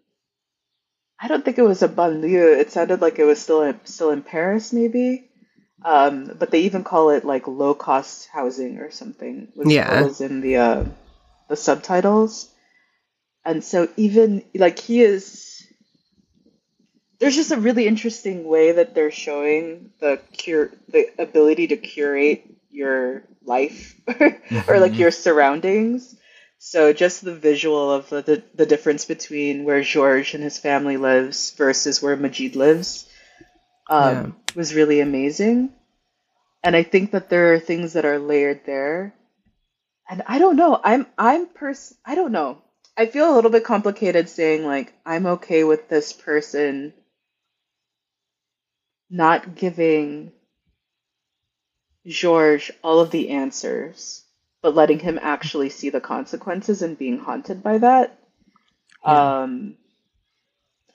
S3: I don't think it was a banlieue. It sounded like it was still in, still in Paris, maybe. Um, but they even call it like low cost housing or something. Was
S2: Yeah.
S3: was in the uh, the subtitles. and so even like he is there's just a really interesting way that they're showing the cure the ability to curate your life or like your surroundings so just the visual of the, the, the difference between where George and his family lives versus where Majid lives um,
S2: Yeah.
S3: was really amazing. And I think that there are things that are layered there. And I don't know. I'm I'm pers I don't know. I feel a little bit complicated saying like I'm okay with this person not giving George all of the answers, but letting him actually see the consequences and being haunted by that.
S2: Yeah.
S3: Um,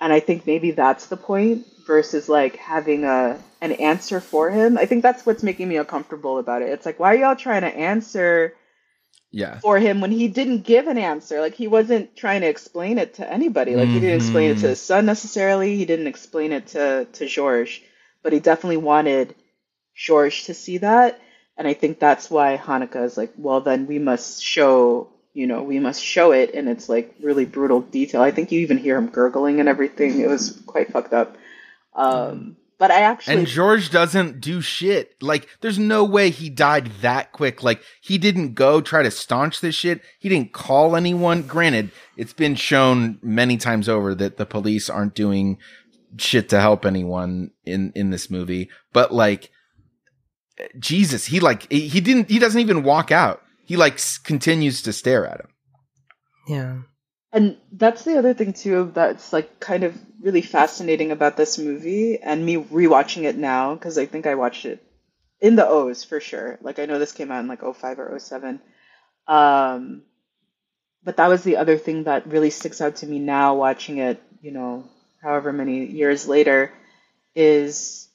S3: and I think maybe that's the point versus like having a an answer for him. I think that's what's making me uncomfortable about it. It's like why are y'all trying to answer
S1: Yeah.
S3: for him when he didn't give an answer? Like he wasn't trying to explain it to anybody. Like he didn't explain it to his son necessarily. He didn't explain it to to George, but he definitely wanted George to see that. And I think that's why Haneke is like, well, then we must show, you know, we must show it in its like really brutal detail. I think you even hear him gurgling and everything. It was quite fucked up. Um, but I actually,
S1: And George doesn't do shit. Like, there's no way he died that quick. Like, he didn't go try to staunch this shit. He didn't call anyone. Granted, it's been shown many times over that the police aren't doing shit to help anyone in, in this movie. But like, Jesus, he like, he he didn't, he doesn't even walk out. He like s- continues to stare at him.
S2: Yeah.
S3: And that's the other thing too that's like kind of really fascinating about this movie and me rewatching it now because I think I watched it in the O's for sure. Like I know this came out in like 05 or 07. Um but that was the other thing that really sticks out to me now watching it, you know, however many years later is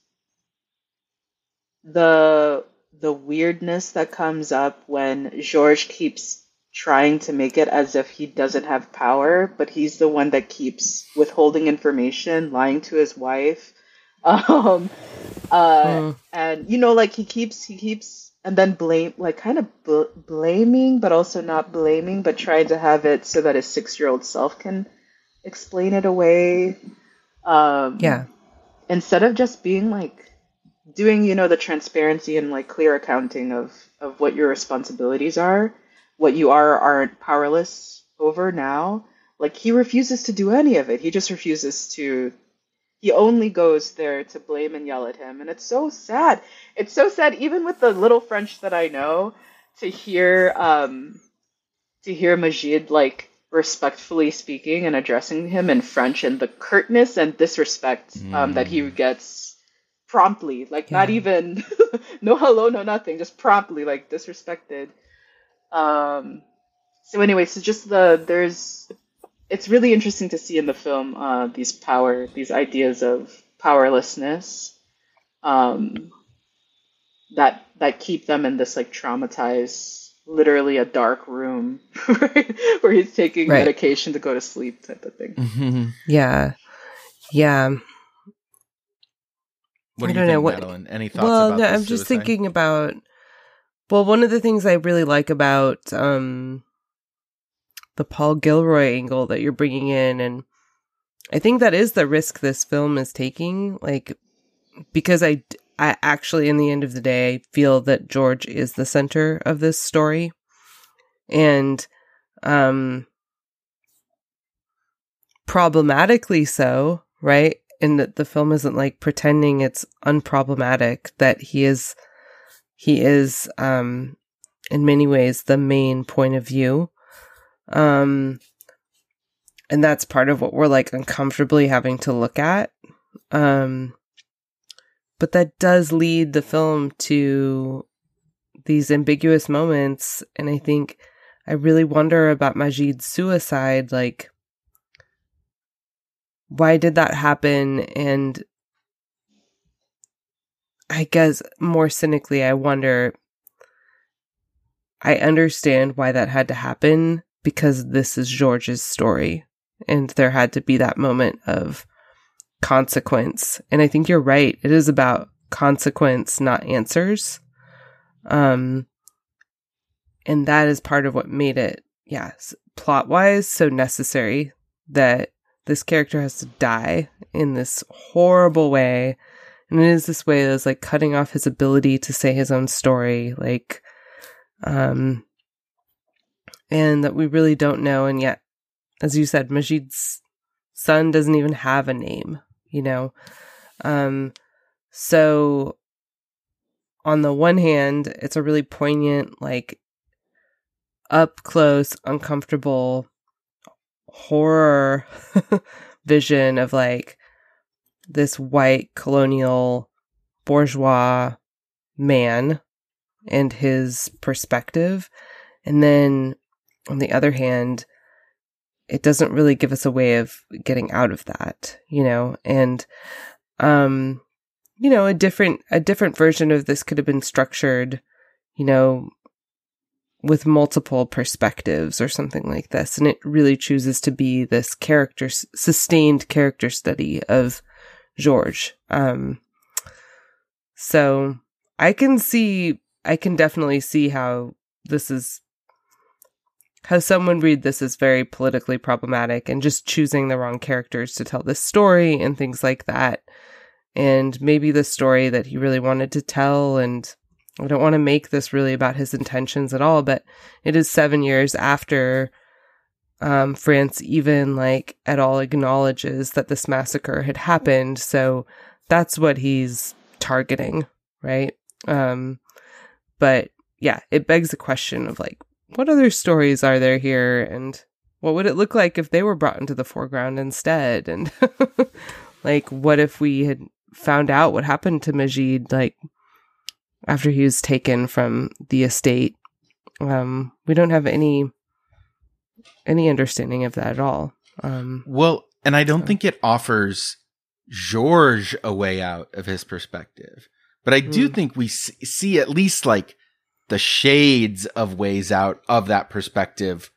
S3: the the weirdness that comes up when George keeps trying to make it as if he doesn't have power, but he's the one that keeps withholding information, lying to his wife. Um, uh,
S2: Mm.
S3: and you know, like he keeps, he keeps, and then blame, like kind of bl- blaming, but also not blaming, but trying to have it so that his six-year-old self can explain it away. Um,
S2: Yeah.
S3: instead of just being like doing you know the transparency and like clear accounting of of what your responsibilities are what you are or aren't powerless over now like he refuses to do any of it. He just refuses to he only goes there to blame and yell at him. And it's so sad. It's so sad even with the little french that i know to hear um to hear majid like respectfully speaking and addressing him in french and the curtness and disrespect um, that he gets promptly like not even no hello no nothing just promptly like disrespected um so anyway so just the there's it's really interesting to see in the film uh these power these ideas of powerlessness um that that keep them in this like traumatized literally a dark room where he's taking
S2: Right.
S3: medication to go to sleep type of thing mm-hmm.
S2: Yeah. Yeah.
S1: What
S2: I
S1: do
S2: don't
S1: you think,
S2: know, what-
S1: Madeline? Any thoughts
S2: well, no, I'm just
S1: suicide?
S2: thinking about. Well, one of the things I really like about um, the Paul Gilroy angle that you're bringing in, and I think that is the risk this film is taking. Like, because I, I actually, in the end of the day, I feel that George is the center of this story, and um, problematically so, right? And that the film isn't like pretending it's unproblematic that he is he is um in many ways the main point of view. Um and that's part of what we're like uncomfortably having to look at. Um but that does lead the film to these ambiguous moments and I think I really wonder about Majid's suicide like why did that happen? And i guess more cynically i wonder i understand why that had to happen because this is george's story and there had to be that moment of consequence. And i think you're right. It is about consequence not answers. Um and that is part of what made it yeah, plot wise, so necessary that this character has to die in this horrible way. And it is this way that's like cutting off his ability to say his own story, like, um, and that we really don't know. And yet, as you said, Majid's son doesn't even have a name, you know? Um, so on the one hand, it's a really poignant, like up close, uncomfortable horror vision of like this white colonial bourgeois man and his perspective. And then on the other hand, it doesn't really give us a way of getting out of that, you know, and, um, you know, a different, a different version of this could have been structured, you know, with multiple perspectives or something like this. And it really chooses to be this character, sustained character study of George. Um, so I can see, I can definitely see how this is how someone read this as very politically problematic and just choosing the wrong characters to tell this story and things like that. And maybe the story that he really wanted to tell. And I don't want to make this really about his intentions at all, but it is seven years after um, France even like at all acknowledges that this massacre had happened. So that's what he's targeting, right? Um, but yeah, it begs the question of like, what other stories are there here and what would it look like if they were brought into the foreground instead and like what if we had found out what happened to Majid like after he was taken from the estate um we don't have any any understanding of that at all um
S1: well and i don't so. think it offers george a way out of his perspective but i do mm. think we see at least like the shades of ways out of that perspective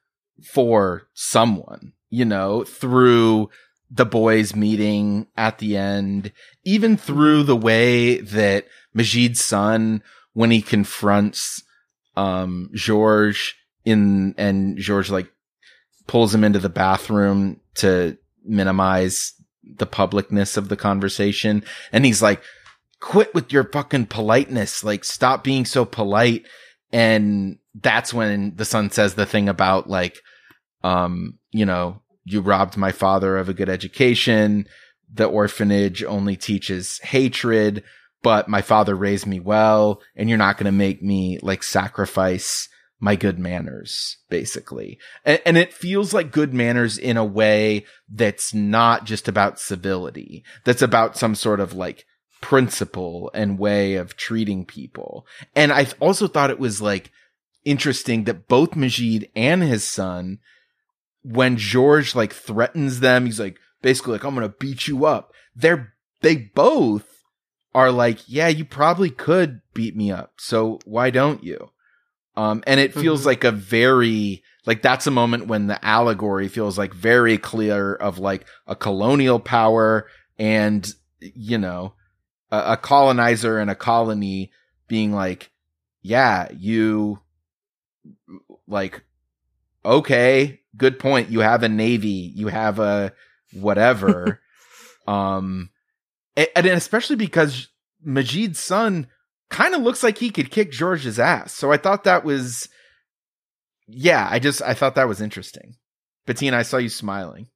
S1: for someone, you know, through the boys meeting at the end, even through the way that Majid's son, when he confronts, um, George in, and George like pulls him into the bathroom to minimize the publicness of the conversation. And he's like, quit with your fucking politeness. Like, stop being so polite and that's when the son says the thing about like um you know you robbed my father of a good education the orphanage only teaches hatred but my father raised me well and you're not going to make me like sacrifice my good manners basically and, and, it feels like good manners in a way that's not just about civility that's about some sort of like principle and way of treating people. And I also thought it was like interesting that both Majid and his son, when George like threatens them, he's like basically like, I'm going to beat you up. They're, they both are like, yeah, you probably could beat me up. So why don't you? Um, and it feels mm-hmm. like a very, like that's a moment when the allegory feels like very clear of like a colonial power and, you know, a, a colonizer and a colony being like, yeah, you like, okay, good point. You have a navy, you have a whatever. um, and, and especially because Majid's son kind of looks like he could kick George's ass. So I thought that was, yeah, I just, I thought that was interesting. Bettina, I saw you smiling.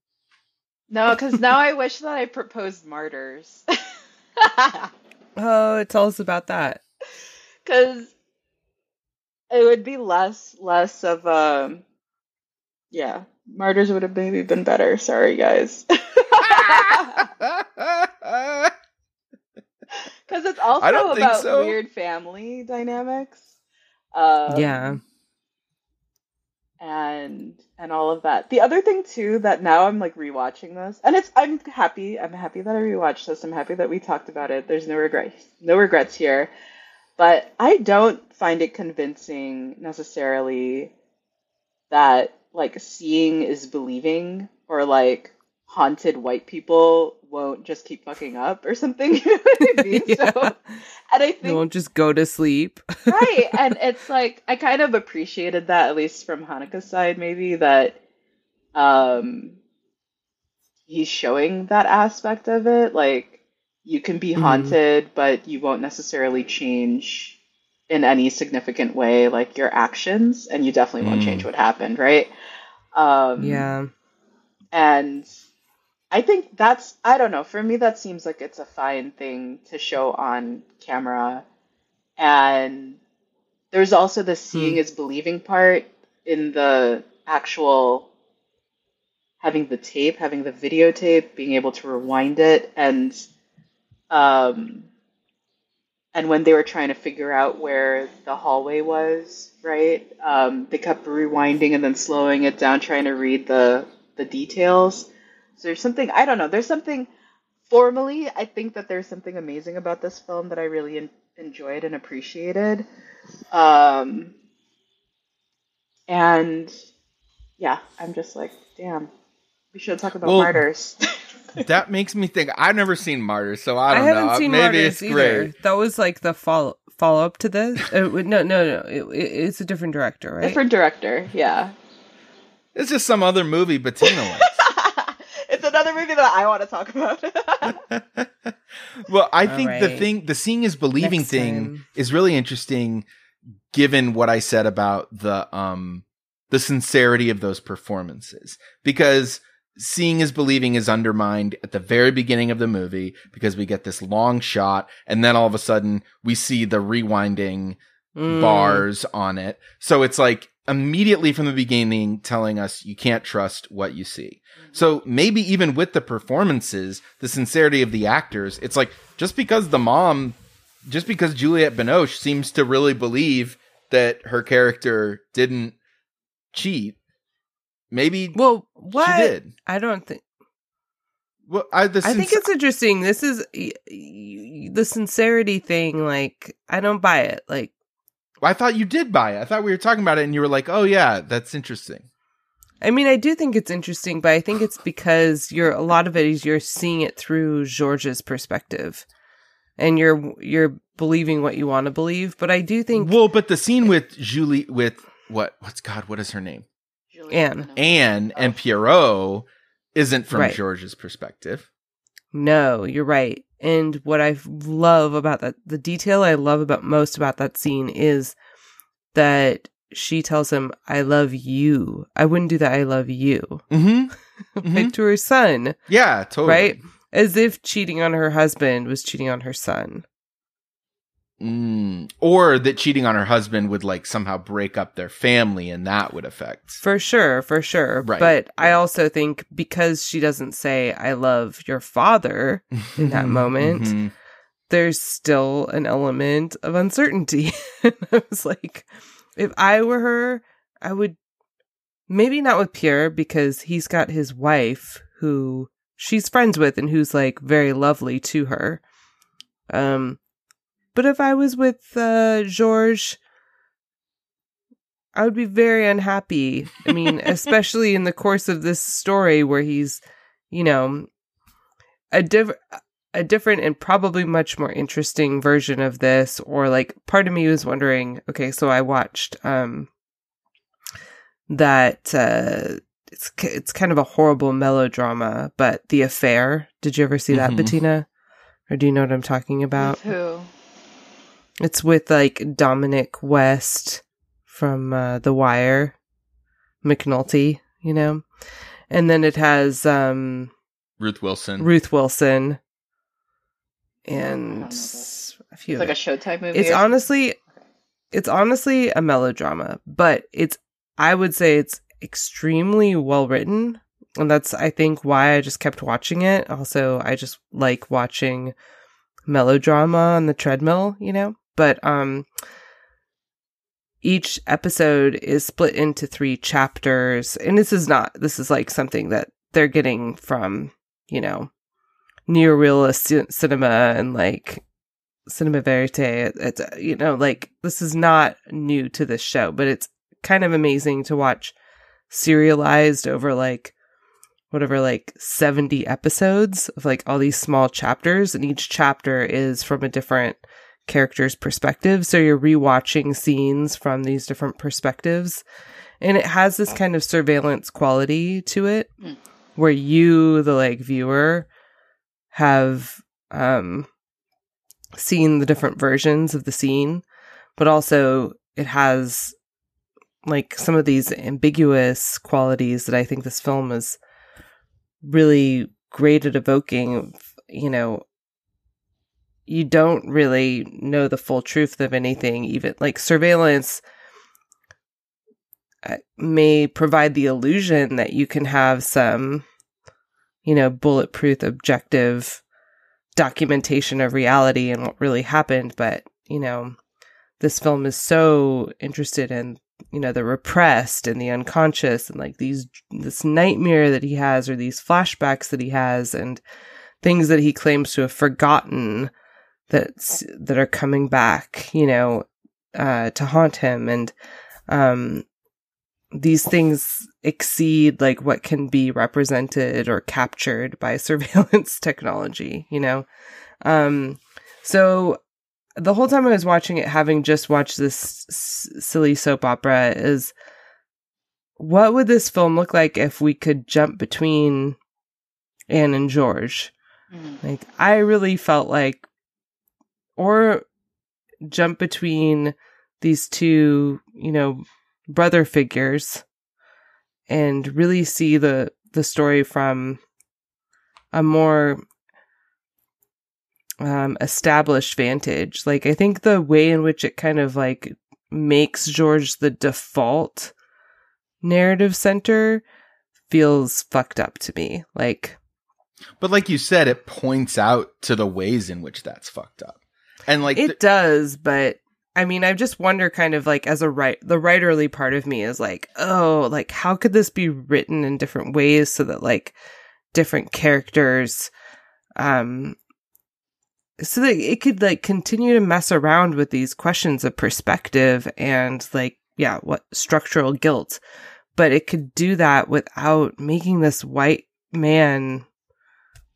S3: No, because now I wish that I proposed martyrs.
S2: oh, tell us about that.
S3: Because it would be less less of a um, yeah. Martyrs would have maybe been better. Sorry, guys. Because it's also about so. weird family dynamics.
S2: Um, yeah
S3: and and all of that. The other thing too that now I'm like rewatching this, and it's I'm happy. I'm happy that I rewatched this. I'm happy that we talked about it. There's no regrets, no regrets here. But I don't find it convincing necessarily that like seeing is believing or like haunted white people won't just keep fucking up or something. You know what I mean?
S2: Yeah.
S3: So, and I
S2: They
S3: think
S2: won't just go to sleep.
S3: right, and it's like I kind of appreciated that at least from Haneke's side, maybe that um he's showing that aspect of it. Like you can be
S2: Mhm.
S3: haunted, but you won't necessarily change in any significant way, like your actions, and you definitely won't
S1: Mm.
S3: change what happened, right? Um,
S2: yeah.
S3: and I think that's, I don't know, for me, that seems like it's a fine thing to show on camera. And there's also the seeing
S2: Hmm.
S3: is believing part in the actual having the tape, having the videotape, being able to rewind it, and um, and when they were trying to figure out where the hallway was, right? Um, they kept rewinding and then slowing it down, trying to read the the details. So there's something I don't know. There's something formally. I think that there's something amazing about this film that I really en- enjoyed and appreciated. Um, and yeah, I'm just like, damn, we should talk about
S1: Well,
S3: martyrs.
S1: that makes me think. I've never seen Martyrs, so I
S2: I,
S1: don't
S2: haven't
S1: know.
S2: seen
S1: Maybe
S2: Martyrs
S1: it's
S2: either.
S1: great.
S2: That was like the follow follow up to this. Uh, wait, no, no, no. It, it- it's a different director, right?
S3: Different director, yeah.
S1: It's just some other movie Bettina likes.
S3: It's another movie that I want to talk about.
S1: well, I
S2: All
S1: think the thing, the seeing is believing
S2: Next
S1: thing
S2: time.
S1: is really interesting, given what I said about the um the sincerity of those performances, because seeing is believing is undermined at the very beginning of the movie because we get this long shot and then all of a sudden we see the rewinding
S2: Mm.
S1: bars on it. So it's like immediately from the beginning telling us you can't trust what you see. So maybe even with the performances, the sincerity of the actors, it's like just because the mom, just because Juliette Binoche seems to really believe that her character didn't cheat, maybe
S2: Well, what?
S1: she did.
S2: I don't think.
S1: Well, I, the
S2: I think it's interesting. This is the sincerity thing. Like, I don't buy it. Like,
S1: I thought you did buy it. I thought we were talking about it, and you were like, "Oh yeah, that's interesting."
S2: I mean, I do think it's interesting, but I think it's because you're a lot of it is you're seeing it through George's perspective, and you're you're believing what you want to believe. But I do think
S1: Well, but the scene with Julie, with what? What's God? What is her name?
S2: Anne.
S1: Anne and Pierrot isn't from
S2: Right.
S1: George's perspective.
S2: No, you're right. And what I love about that, the detail I love about most about that scene is that she tells him, I love you. I wouldn't do that. I love you.
S1: Mm-hmm.
S2: Like to her son,
S1: Yeah, totally.
S2: right? As if cheating on her husband was cheating on her son.
S1: Mm. Or that cheating on her husband would like somehow break up their family, and that would affect.
S2: For sure, for sure.
S1: Right.
S2: But I also think because she doesn't say, I love your father, In that moment.
S1: Mhm.
S2: there's still an element of uncertainty. I was like, if I were her, I would maybe not with Pierre because he's got his wife who she's friends with and who's like very lovely to her. Um, but if I was with uh, Georges, I would be very unhappy. I mean, especially in the course of this story where he's, you know, a different a different and probably much more interesting version of this or like part of me was wondering okay so i watched um that uh it's it's kind of a horrible melodrama but the affair did you ever see that
S1: Mhm.
S2: bettina or do you know what i'm talking about
S3: With who?
S2: It's with like dominic west from uh, the wire mcnulty you know and then it has um
S1: Ruth Wilson.
S2: Ruth Wilson, and a few.
S3: It's like a Showtime movie.
S2: it's
S3: or
S2: honestly, it's honestly a melodrama, but it's. I would say it's extremely well written, and that's I think why I just kept watching it. Also, I just like watching melodrama on the treadmill, you know. But um, each episode is split into three chapters, and this is not. This is like something that they're getting from you know neorealist ci- cinema and like cinema verite it's you know like this is not new to this show but it's kind of amazing to watch serialized over like whatever like 70 episodes of like all these small chapters and each chapter is from a different character's perspective so you're rewatching scenes from these different perspectives and it has this kind of surveillance quality to it
S3: Mm.
S2: where you the like viewer have um seen the different versions of the scene but also it has like some of these ambiguous qualities that I think this film is really great at evoking you know you don't really know the full truth of anything even like surveillance uh, may provide the illusion that you can have some you know bulletproof objective documentation of reality and what really happened but you know this film is so interested in you know the repressed and the unconscious and like these this nightmare that he has or these flashbacks that he has and things that he claims to have forgotten that's that are coming back you know uh to haunt him and um these things exceed like what can be represented or captured by surveillance technology you know um so the whole time I was watching it, having just watched this s- silly soap opera, is what would this film look like if we could jump between Anne and George?
S3: Mhm.
S2: Like, I really felt like, or jump between these two, you know, brother figures and really see the, the story from a more um, established vantage. Like, I think the way in which it kind of like makes George the default narrative center feels fucked up to me. Like,
S1: But like you said, it points out to the ways in which that's fucked up. And like,
S2: it
S1: th-
S2: does, but I mean, I just wonder kind of like as a right, the writerly part of me is like, oh, like how could this be written in different ways so that like different characters, um, so that it could like continue to mess around with these questions of perspective and like, yeah, what structural guilt, but it could do that without making this white man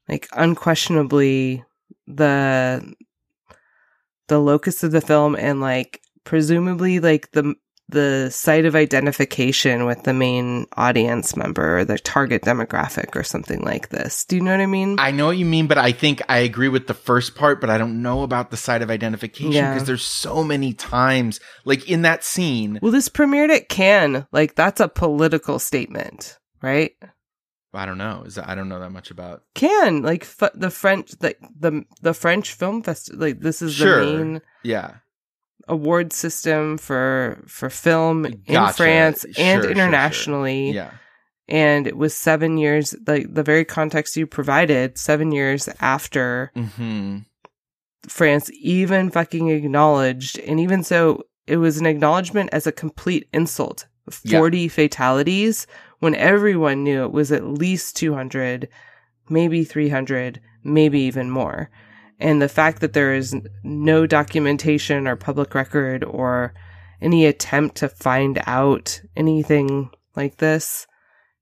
S2: like unquestionably the the locus of the film and like presumably like the the site of identification with the main audience member or the target demographic or something like this. Do you know what I mean?
S1: I know what you mean, but I think I agree with the first part, but I don't know about the site of identification
S2: Yeah.
S1: because there's so many times, like in that scene.
S2: well, this premiered at Cannes. Like that's a political statement, right?
S1: I don't know. Is that, I don't know that much about.
S2: can like f- the French, like the the French film festival. Like this is
S1: Sure.
S2: the main
S1: Yeah.
S2: award system for for film in France
S1: Sure,
S2: and
S1: sure,
S2: internationally.
S1: Yeah.
S2: and it was seven years like the very context you provided seven years after
S1: hmm
S2: france even fucking acknowledged and even so it was an acknowledgement as a complete insult
S1: Yeah.
S2: 40 fatalities when everyone knew it was at least 200 maybe 300 maybe even more. And the fact that there is no documentation or public record or any attempt to find out anything like this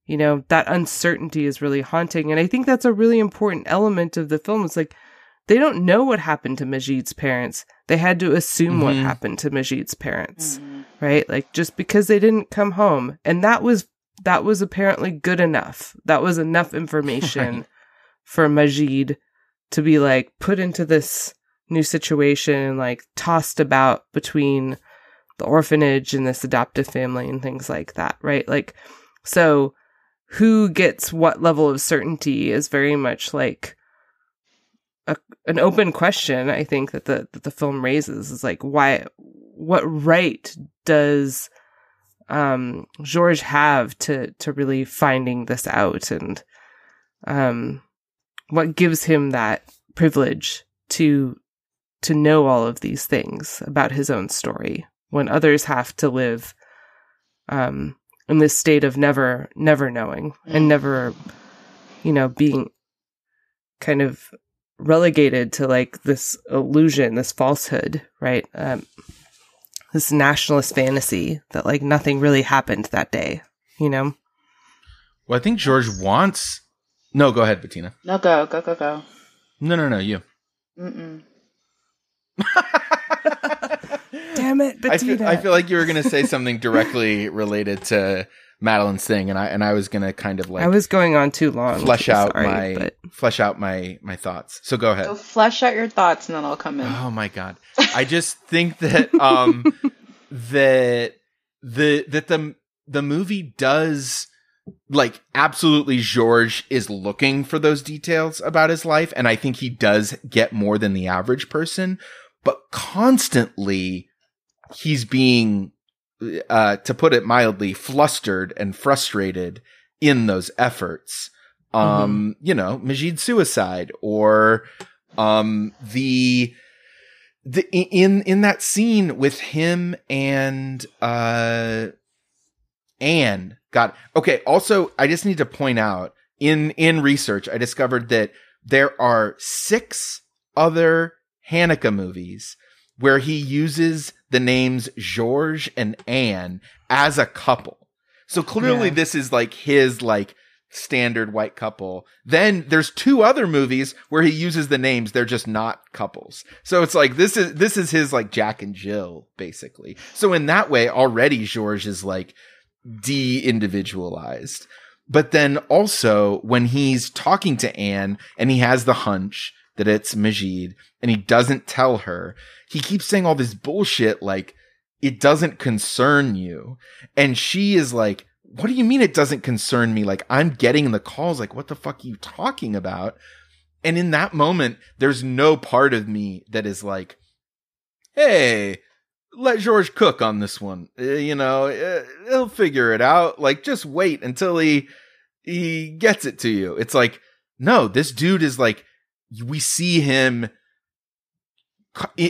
S2: you know that uncertainty is really haunting. And i think that's a really important element of the film. It's like they don't know what happened to majid's parents. They had to assume what
S1: Mhm.
S2: happened to majid's parents
S3: Mhm.
S2: right? Like just because they didn't come home. And that was that was apparently good enough that was enough information
S1: Right.
S2: for majid to be like put into this new situation and like tossed about between the orphanage and this adoptive family and things like that right like so who gets what level of certainty is very much like a, an open question i think that the that the film raises is like why what right does um george have to to really finding this out and um what gives him that privilege to to know all of these things about his own story when others have to live um in this state of never never knowing and
S3: Mm.
S2: never you know being kind of relegated to like this illusion this falsehood right um this nationalist fantasy that like nothing really happened that day you know
S1: Well, I think George wants. No, go ahead, Bettina.
S3: No, go, go, go, go.
S1: No, no, no, you.
S3: Mm-mm.
S2: Damn it,
S1: I feel,
S2: Bettina.
S1: I feel like you were going to say something directly related to Madeline's thing, and I and I was going to kind of like
S2: I was going on too long.
S1: flesh out
S2: Sorry,
S1: my
S2: but
S1: flesh out my my thoughts. So go ahead.
S3: Go flesh out your thoughts, and then I'll come in.
S1: Oh my god. I just think that um that the that the the movie does like absolutely George is looking for those details about his life and I think he does get more than the average person, but constantly he's being uh to put it mildly flustered and frustrated in those efforts. Um, you know, Majid suicide or um the the in in that scene with him and uh Anne got okay also I just need to point out in in research I discovered that there are six other Haneke movies where he uses the names George and Anne as a couple. So clearly
S2: Yeah.
S1: this is like his like standard white couple. Then there's two other movies where he uses the names they're just not couples. So it's like this is this is his like Jack and Jill basically. So in that way already George is like de-individualized. But then also when he's talking to Anne and he has the hunch that it's Majid and he doesn't tell her, he keeps saying all this bullshit like it doesn't concern you. And she is like, what do you mean it doesn't concern me? Like I'm getting the calls. Like what the fuck are you talking about? And in that moment, there's no part of me that is like, Hey, let George cook on this one. Uh, you know, uh, he'll figure it out. Like just wait until he, he gets it to you. It's like, no, this dude is like, we see him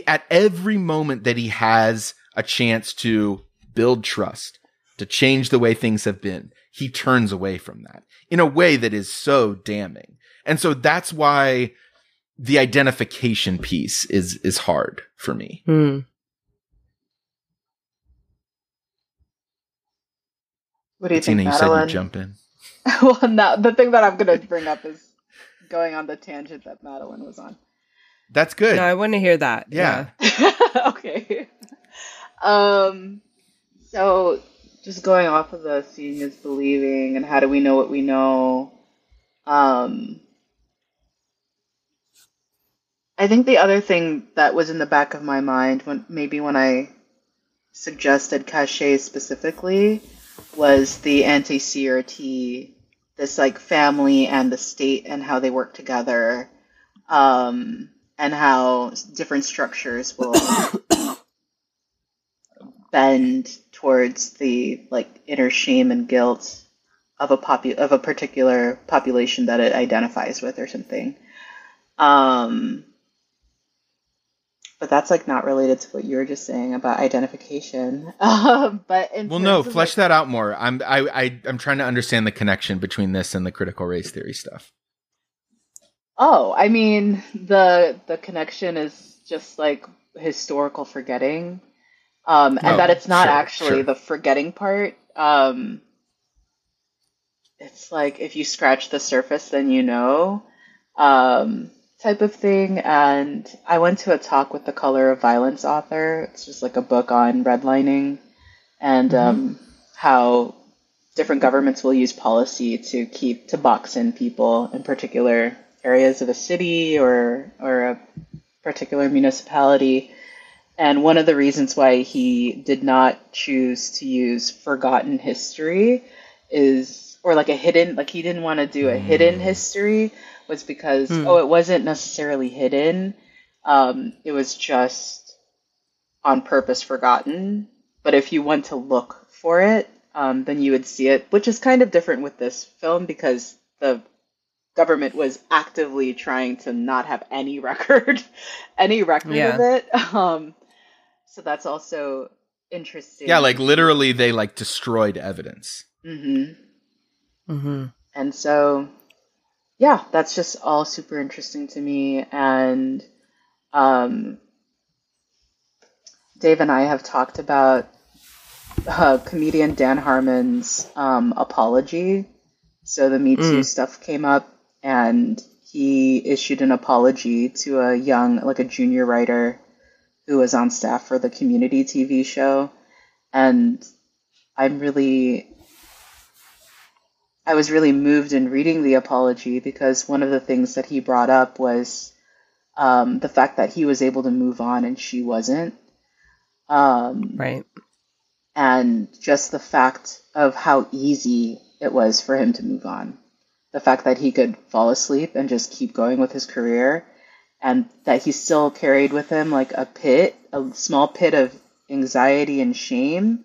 S1: at every moment that he has a chance to build trust, to change the way things have been, he turns away from that in a way that is so damning. And so that's why the identification piece is is hard for me.
S2: Hmm.
S3: What do you
S1: Tina,
S3: think,
S1: you said
S3: Madeline?
S1: you jump in.
S3: well, no, the thing that I'm going to bring up is going on the tangent that Madeline was on.
S1: That's good.
S2: No, I want to hear that.
S1: Yeah.
S3: okay. Um. So, just going off of the seeing is believing, and how do we know what we know? Um. I think the other thing that was in the back of my mind when maybe when I suggested Caché specifically was the anti-CRT, this like family and the state and how they work together, um, and how different structures will bend towards the like inner shame and guilt of a popu- of a particular population that it identifies with or something. Um, but that's like not related to what you were just saying about identification. Um, but in
S1: well, no, flesh
S3: like-
S1: that out more. I'm I, I I'm trying to understand the connection between this and the critical race theory stuff.
S3: Oh, I mean the the connection is just like historical forgetting, um, and
S1: Oh,
S3: that it's not
S1: sure,
S3: actually
S1: sure.
S3: the forgetting part. Um, it's like if you scratch the surface, then you know, um, type of thing. And I went to a talk with the Color of Violence author. It's just like a book on redlining and um, how different governments will use policy to keep to box in people in particular areas of a city or or a particular municipality. And one of the reasons why he did not choose to use forgotten history is or like a hidden like he didn't want to do a hidden history was because
S2: Hmm.
S3: oh it wasn't necessarily hidden. Um, it was just on purpose forgotten. But if you want to look for it, um, then you would see it, which is kind of different with this film because the government was actively trying to not have any record, any record
S2: Yeah.
S3: of it. Um, so that's also interesting.
S1: Yeah, like literally, they like destroyed evidence.
S3: hmm
S2: hmm
S3: And so, yeah, that's just all super interesting to me. And um, Dave and I have talked about uh, comedian Dan Harmon's um, apology So the Me Too
S2: Mm.
S3: stuff came up, and he issued an apology to a young, like a junior writer who was on staff for the community TV show. And I'm really, I was really moved in reading the apology because one of the things that he brought up was um, the fact that he was able to move on and she wasn't. Um,
S2: Right.
S3: and just the fact of how easy it was for him to move on. The fact that he could fall asleep and just keep going with his career, and that he still carried with him like a pit, a small pit of anxiety and shame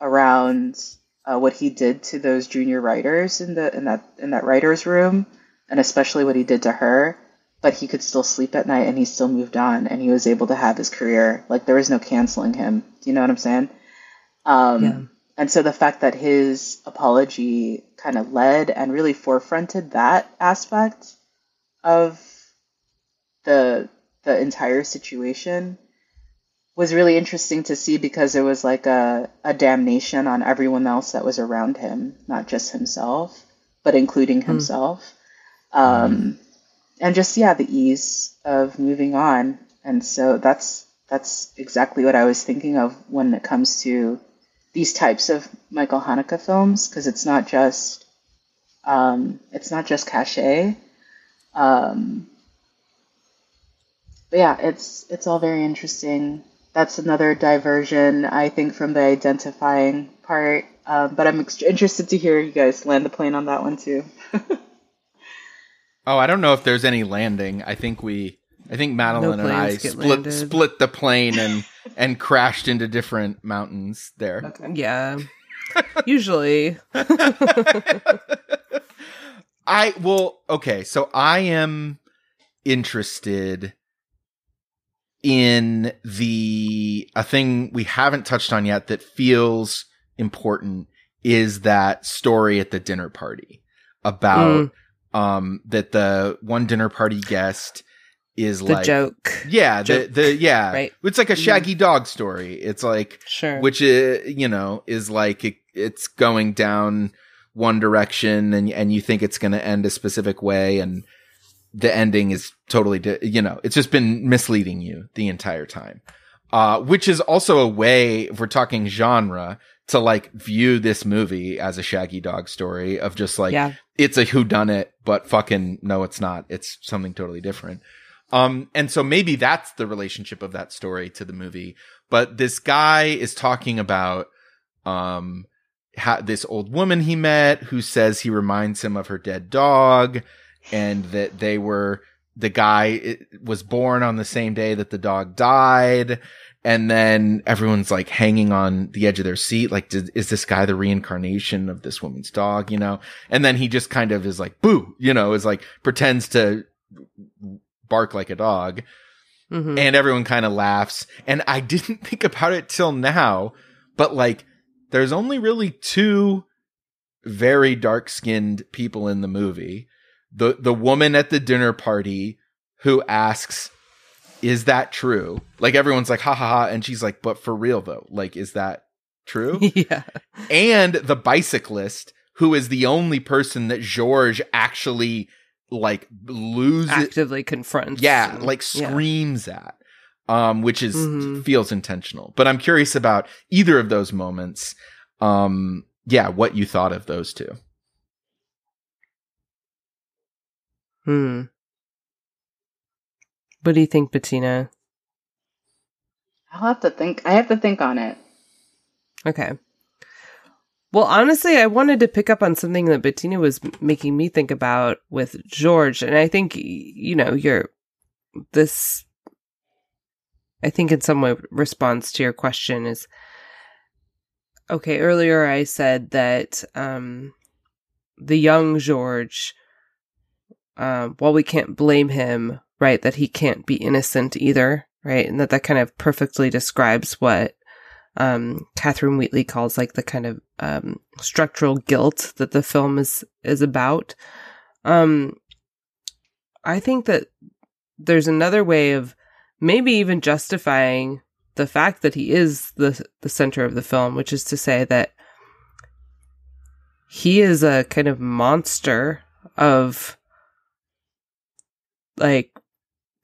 S3: around uh, what he did to those junior writers in the in that in that writers room, and especially what he did to her. But he could still sleep at night, and he still moved on, and he was able to have his career. Like there was no canceling him. Do you know what I'm saying? Um,
S2: Yeah.
S3: And so the fact that his apology kind of led and really forefronted that aspect of the the entire situation was really interesting to see because it was like a, a damnation on everyone else that was around him, not just himself, but including himself. Um, and just yeah, the ease of moving on. And so that's that's exactly what I was thinking of when it comes to these types of Michael Haneke films because it's not just um, it's not just Caché. Um, but yeah, it's it's all very interesting. That's another diversion, I think, from the identifying part. Um, but I'm ex- interested to hear you guys land the plane on that one too.
S1: Oh, I don't know if there's any landing. I think we, I think Madeline and I split
S2: landed.
S1: split the plane and and crashed into different mountains there.
S3: okay.
S2: Yeah. Usually.
S1: I well, okay, so I am interested in the a thing we haven't touched on yet that feels important is that story at the dinner party about um that the one dinner party guest is
S2: The
S1: like
S2: joke.
S1: yeah the
S2: joke,
S1: the yeah
S2: right?
S1: it's like a shaggy dog story it's like
S2: Sure.
S1: which uh, you know is like it, it's going down one direction and and you think it's going to end a specific way and the ending is totally di- you know it's just been misleading you the entire time uh which is also a way if we're talking genre to like view this movie as a shaggy dog story of just like
S2: yeah.
S1: it's a who done it, but fucking no, it's not. It's something totally different. Um, and so maybe that's the relationship of that story to the movie. But this guy is talking about, um, ha- this old woman he met who says he reminds him of her dead dog and that they were, the guy was born on the same day that the dog died. And then everyone's like hanging on the edge of their seat. Like, did, is this guy the reincarnation of this woman's dog? You know? And then he just kind of is like, boo, you know, is like pretends to bark like a dog
S2: hmm
S1: and everyone kind of laughs. And I didn't think about it till now, but like, there's only really two very dark skinned people in the movie. The, the woman at the dinner party who asks, is that true? Like everyone's like, ha ha ha. And she's like, but for real though, like, is that true?
S2: yeah.
S1: and the bicyclist who is the only person that George actually like loses
S2: Actively confronts.
S1: yeah,
S2: and-
S1: like
S2: yeah.
S1: screams at. Um, which is
S2: Mhm.
S1: feels intentional. But I'm curious about either of those moments. Um, yeah, what you thought of those two.
S2: Hmm. What do you think, Bettina?
S3: I'll have to think. I have to think on it.
S2: Okay. Well, honestly, I wanted to pick up on something that Bettina was making me think about with George, and I think you know, your this. I think in some way response to your question is okay. Earlier, I said that um, the young George, um, while we can't blame him, right, that he can't be innocent either, right, and that that kind of perfectly describes what um, Catherine Wheatley calls like the kind of um, structural guilt that the film is is about. Um, I think that there's another way of maybe even justifying the fact that he is the the center of the film, which is to say that he is a kind of monster of like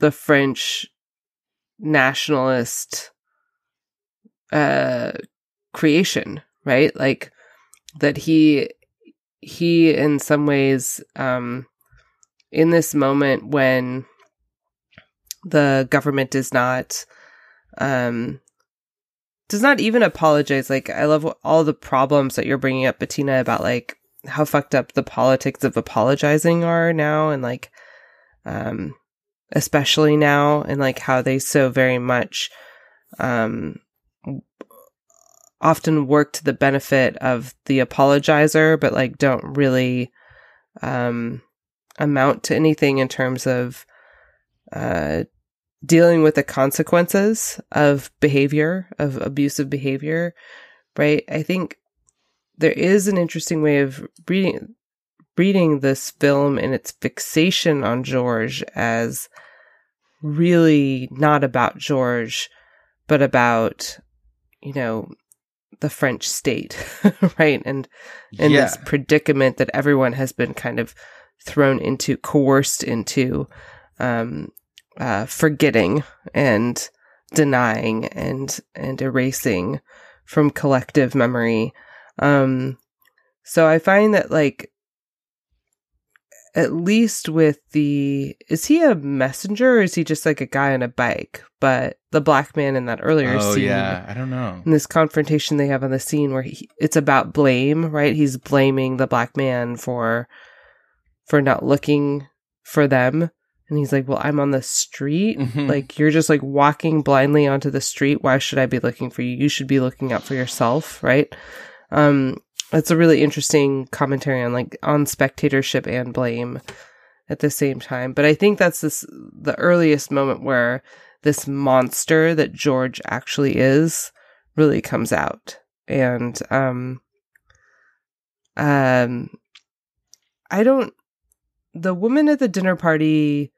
S2: the French nationalist uh creation, right? Like that he he in some ways um in this moment when the government does not um does not even apologize like i love all the problems that you're bringing up bettina about like how fucked up the politics of apologizing are now and like um especially now and like how they so very much um often work to the benefit of the apologizer but like don't really um amount to anything in terms of uh dealing with the consequences of behavior of abusive behavior right? I think there is an interesting way of reading reading this film and its fixation on George as really not about George, but about, you know, the French state, right? And and
S1: Yeah.
S2: this predicament that everyone has been kind of thrown into, coerced into, um, uh, forgetting and denying and and erasing from collective memory. Um, so I find that like at least with the is he a messenger or is he just like a guy on a bike? But the black man in that earlier
S1: oh
S2: scene
S1: yeah, I don't know.
S2: in this confrontation they have on the scene where he, it's about blame, right? He's blaming the black man for for not looking for them. And he's like, "Well, I'm on the street.
S1: Mhm.
S2: Like you're just like walking blindly onto the street. Why should I be looking for you? You should be looking out for yourself, right?" Um that's a really interesting commentary on like on spectatorship and blame at the same time. But I think that's this the earliest moment where this monster that George actually is really comes out. And um um I don't the woman at the dinner party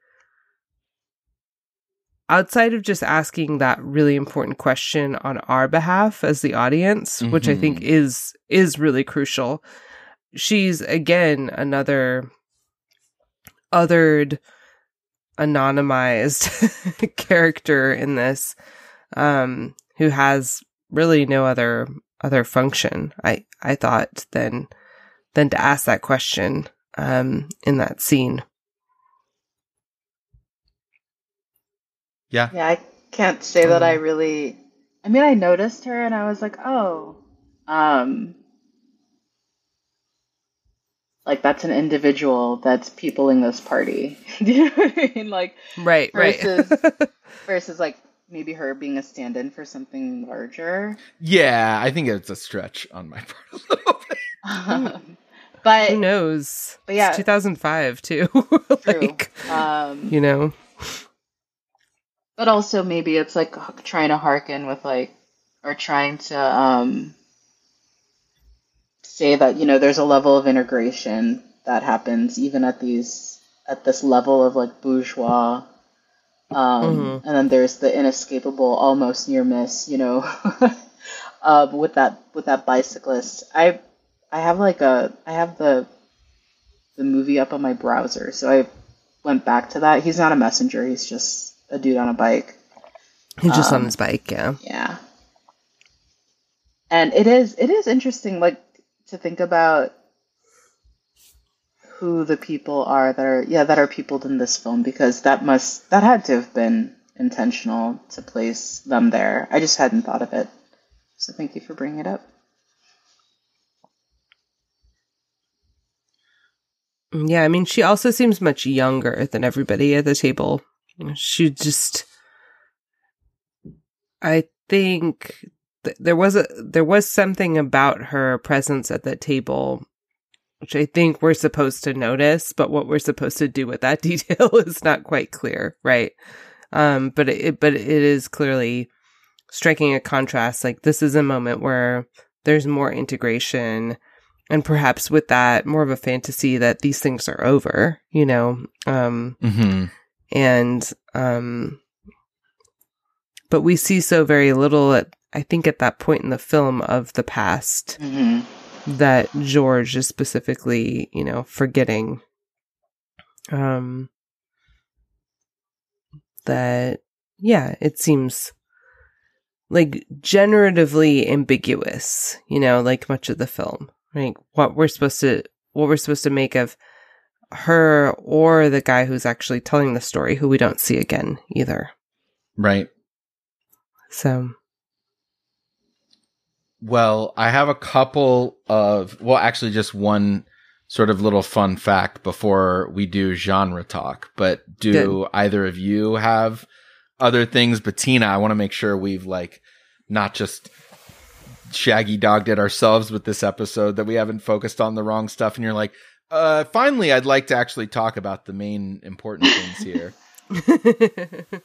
S2: outside of just asking that really important question on our behalf as the audience which i think
S1: Mhm.
S2: is is really crucial she's again another othered anonymized character in this um who has really no other other function i i thought than than to ask that question um in that scene
S1: Yeah.
S3: Yeah, I can't say that I really. I mean, I noticed her and I was like, oh, um, like that's an individual that's peopling this party. Do you know what I mean? Like
S2: right right
S3: Versus- versus like maybe her being a stand-in for something larger.
S1: Yeah, I think it's a stretch on my part a little bit.
S3: Um, but
S2: who knows
S3: but yeah.
S2: it's 2005 too
S3: true.
S2: like
S3: Um,
S2: you know
S3: but also maybe it's like trying to hearken with like or trying to um say that you know there's a level of integration that happens even at these at this level of like bourgeois um
S2: Mhm.
S3: and then there's the inescapable almost near miss you know uh with that with that bicyclist i i have like a i have the the movie up on my browser so i went back to that he's not a messenger he's just a dude on a bike
S2: he's just on
S3: um,
S2: his bike yeah
S3: yeah. And it is it is interesting like to think about who the people are that are yeah, that are peopled in this film because that must that had to have been intentional to place them there. I just hadn't thought of it. So thank you for bringing it up.
S2: Yeah, I mean, she also seems much younger than everybody at the table. She just, I think th- there was a there was something about her presence at that table, which I think we're supposed to notice, but what we're supposed to do with that detail is not quite clear, right? Um, but it but it is clearly striking a contrast. Like this is a moment where there's more integration and perhaps with that more of a fantasy that these things are over you know um
S1: Mm-hmm.
S2: And um but we see so very little at i think at that point in the film of the past
S3: hmm
S2: that George is specifically, you know, forgetting um that yeah, it seems like generatively ambiguous, you know, like much of the film. Like what we're supposed to what we're supposed to make of her or the guy who's actually telling the story who we don't see again either.
S1: Right.
S2: So
S1: Well, I have a couple of, well, actually, just one sort of little fun fact before we do genre talk. But do
S2: Good.
S1: either of you have other things? Bettina, I want to make sure we've like not just shaggy dogged it ourselves with this episode that we haven't focused on the wrong stuff. And you're like, uh, finally, I'd like to actually talk about the main important things here.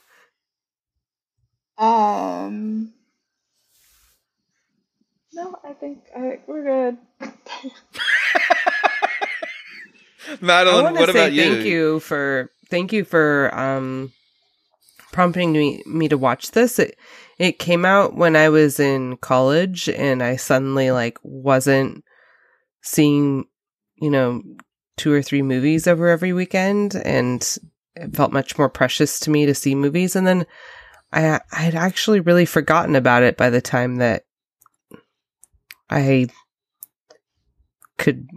S3: Um. No, I think I, we're good.
S2: I
S1: Madeline,
S2: want
S1: what
S2: to say
S1: about you?
S2: thank you for thank you for um prompting me me to watch this. It it came out when I was in college and I suddenly like wasn't seeing, you know, two or three movies over every weekend and it felt much more precious to me to see movies. And then I I had actually really forgotten about it by the time that I could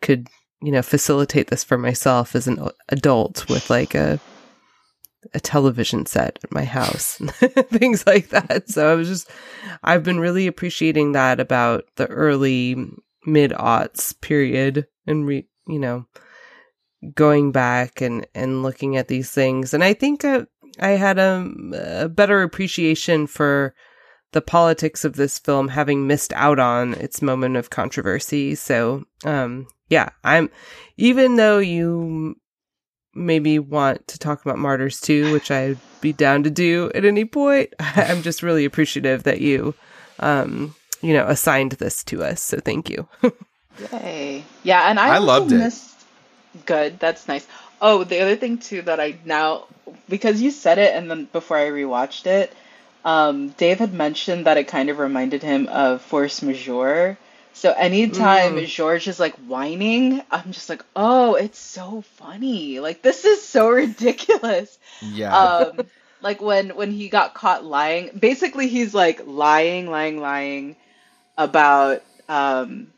S2: could you know facilitate this for myself as an adult with like a a television set at my house things like that. So i was just i've been really appreciating that about the early mid aughts period and re, you know going back and and looking at these things. And i think uh, i had a, a better appreciation for the politics of this film having missed out on its moment of controversy. So um yeah i'm even though you maybe want to talk about martyrs too which i'd be down to do at any point i'm just really appreciative that you um you know assigned this to us. So thank you
S3: Yay. Yeah, and I,
S1: I
S3: also
S1: loved it.
S3: missed- Good, that's nice. Oh, the other thing too that I now because you said it and then before I rewatched it, um, Dave had mentioned that it kind of reminded him of Force Majeure. So anytime
S2: Mm.
S3: George is like whining, I'm just like, oh, it's so funny. Like this is so ridiculous.
S1: Yeah.
S3: Um, like when when he got caught lying, basically he's like lying, lying, lying about um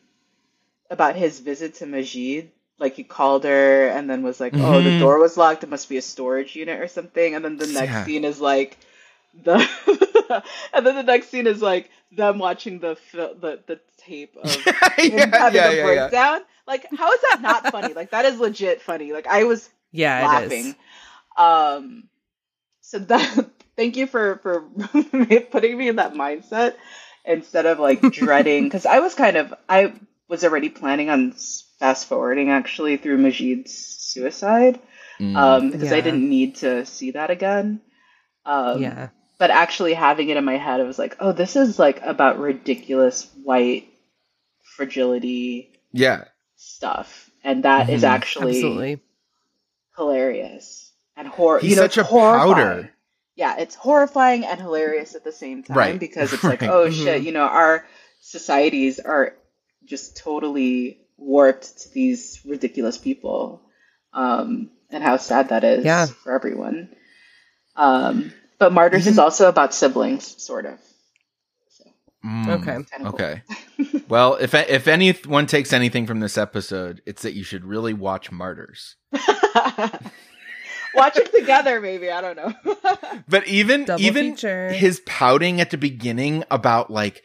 S3: about his visit to Majid. Like he called her and then was like, "Oh, the
S1: Mhm.
S3: door was locked. It must be a storage unit or something." And then the next
S1: Yeah.
S3: scene is like the and then the next scene is like them watching the the the tape of him
S1: yeah,
S3: having
S1: yeah,
S3: a breakdown. Like, how is that not funny? Like that is legit funny. Like I was
S2: yeah
S3: laughing. Um, so that thank you for for putting me in that mindset instead of like dreading because I was kind of I was already planning on fast forwarding actually through Majid's suicide
S1: Mm.
S3: um, because I didn't need to see that again. Um,
S2: yeah
S3: But actually having it in my head, I was like, oh, this is like about ridiculous white fragility
S1: yeah.
S3: stuff, and that is
S1: Mhm.
S3: actually
S2: absolutely
S3: hilarious and horror.
S1: He's
S3: you know,
S1: such a
S3: horrifying.
S1: powder.
S3: Yeah, it's horrifying and hilarious at the same time
S1: Right,
S3: because it's like,
S1: right.
S3: oh
S2: Mhm.
S3: shit, you know, our societies are just totally warped to these ridiculous people, um, and how sad that is
S2: Yeah.
S3: for everyone. Um, but Martyrs is also about siblings, sort of. So,
S1: Mm.
S2: okay
S3: kind of
S1: Okay. Well, if if anyone takes anything from this episode, it's that you should really watch Martyrs.
S3: cool. Watch it together, maybe. I don't know.
S1: But even
S2: Double
S1: even
S2: feature.
S1: his pouting at the beginning about like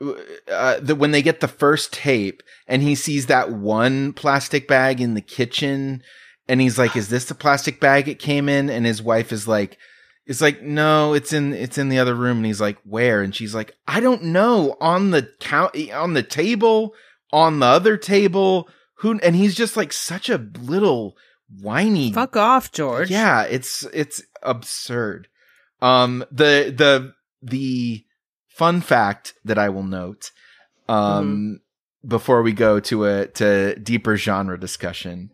S1: uh, the when they get the first tape and he sees that one plastic bag in the kitchen and he's like, "Is this the plastic bag it came in?" And his wife is like, "It's like no, it's in it's in the other room." And he's like, "Where?" And she's like, "I don't know. On the count, on the table, on the other table." Who? And he's just like such a little whiny
S2: fuck off george
S1: yeah, it's it's absurd. Um the the the fun fact that I will note um before we go to a to deeper genre discussion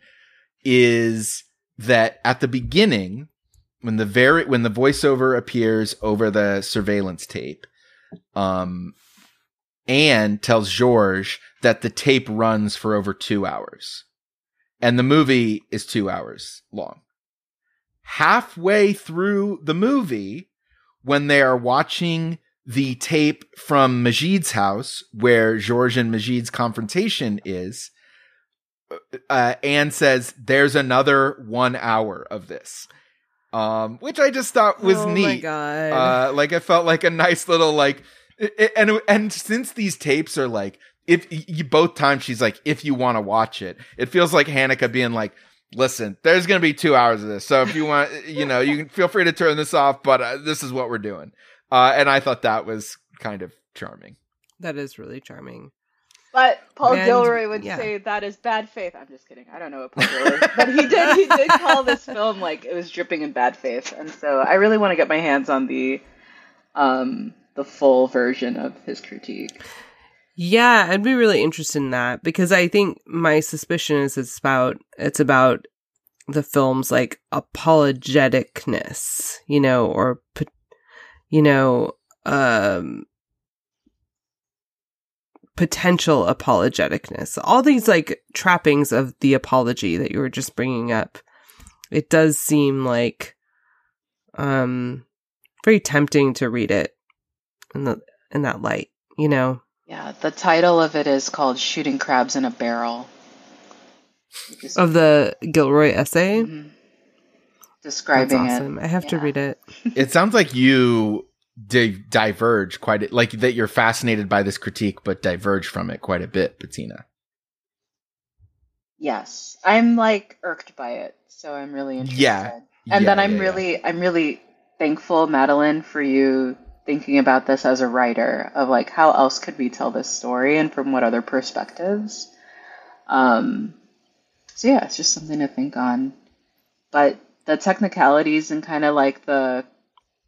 S1: is that at the beginning when the very when the voiceover appears over the surveillance tape um Anne tells George that the tape runs for over two hours. And the movie is two hours long. Halfway through the movie, when they are watching the tape from Majid's house, where George and Majid's confrontation is, uh, Anne says, "There's another one hour of this," um, which I just thought was
S2: oh my
S1: neat.
S2: god.
S1: Uh, like it felt like a nice little like, and and since these tapes are like, if you both times she's like, if you want to watch it, it feels like Haneke being like. Listen, there's going to be two hours of this. So if you want, you know, you can feel free to turn this off, but uh, this is what we're doing. Uh, and I thought that was kind of charming.
S2: that is really charming.
S3: But Paul
S2: And-
S3: Gilroy would
S2: yeah.
S3: say that is bad faith. I'm just kidding. I don't know what Paul Gilroy, but he did. He did call this film like it was dripping in bad faith, and so I really want to get my hands on the, um, the full version of his critique.
S2: Yeah, I'd be really interested in that because I think my suspicion is it's about it's about the film's like apologeticness, you know, or po- you know, um potential apologeticness. All these like trappings of the apology that you were just bringing up. It does seem like um very tempting to read it in the in that light, you know.
S3: Yeah, the title of it is called "Shooting Crabs in a Barrel."
S2: Of the Gilroy essay.
S3: Mhm. Describing
S2: That's awesome.
S3: it.
S2: I have to read it.
S1: it sounds like you di- diverge quite a, like that you're fascinated by this critique but diverge from it quite a bit bettina
S3: Yes, I'm like irked by it, so I'm really interested.
S1: Yeah.
S3: and
S1: Yeah,
S3: then I'm
S1: yeah, yeah.
S3: really, I'm really thankful, Madeline, for you thinking about this as a writer of like how else could we tell this story and from what other perspectives. Um, so yeah, it's just something to think on. But the technicalities and kind of like the,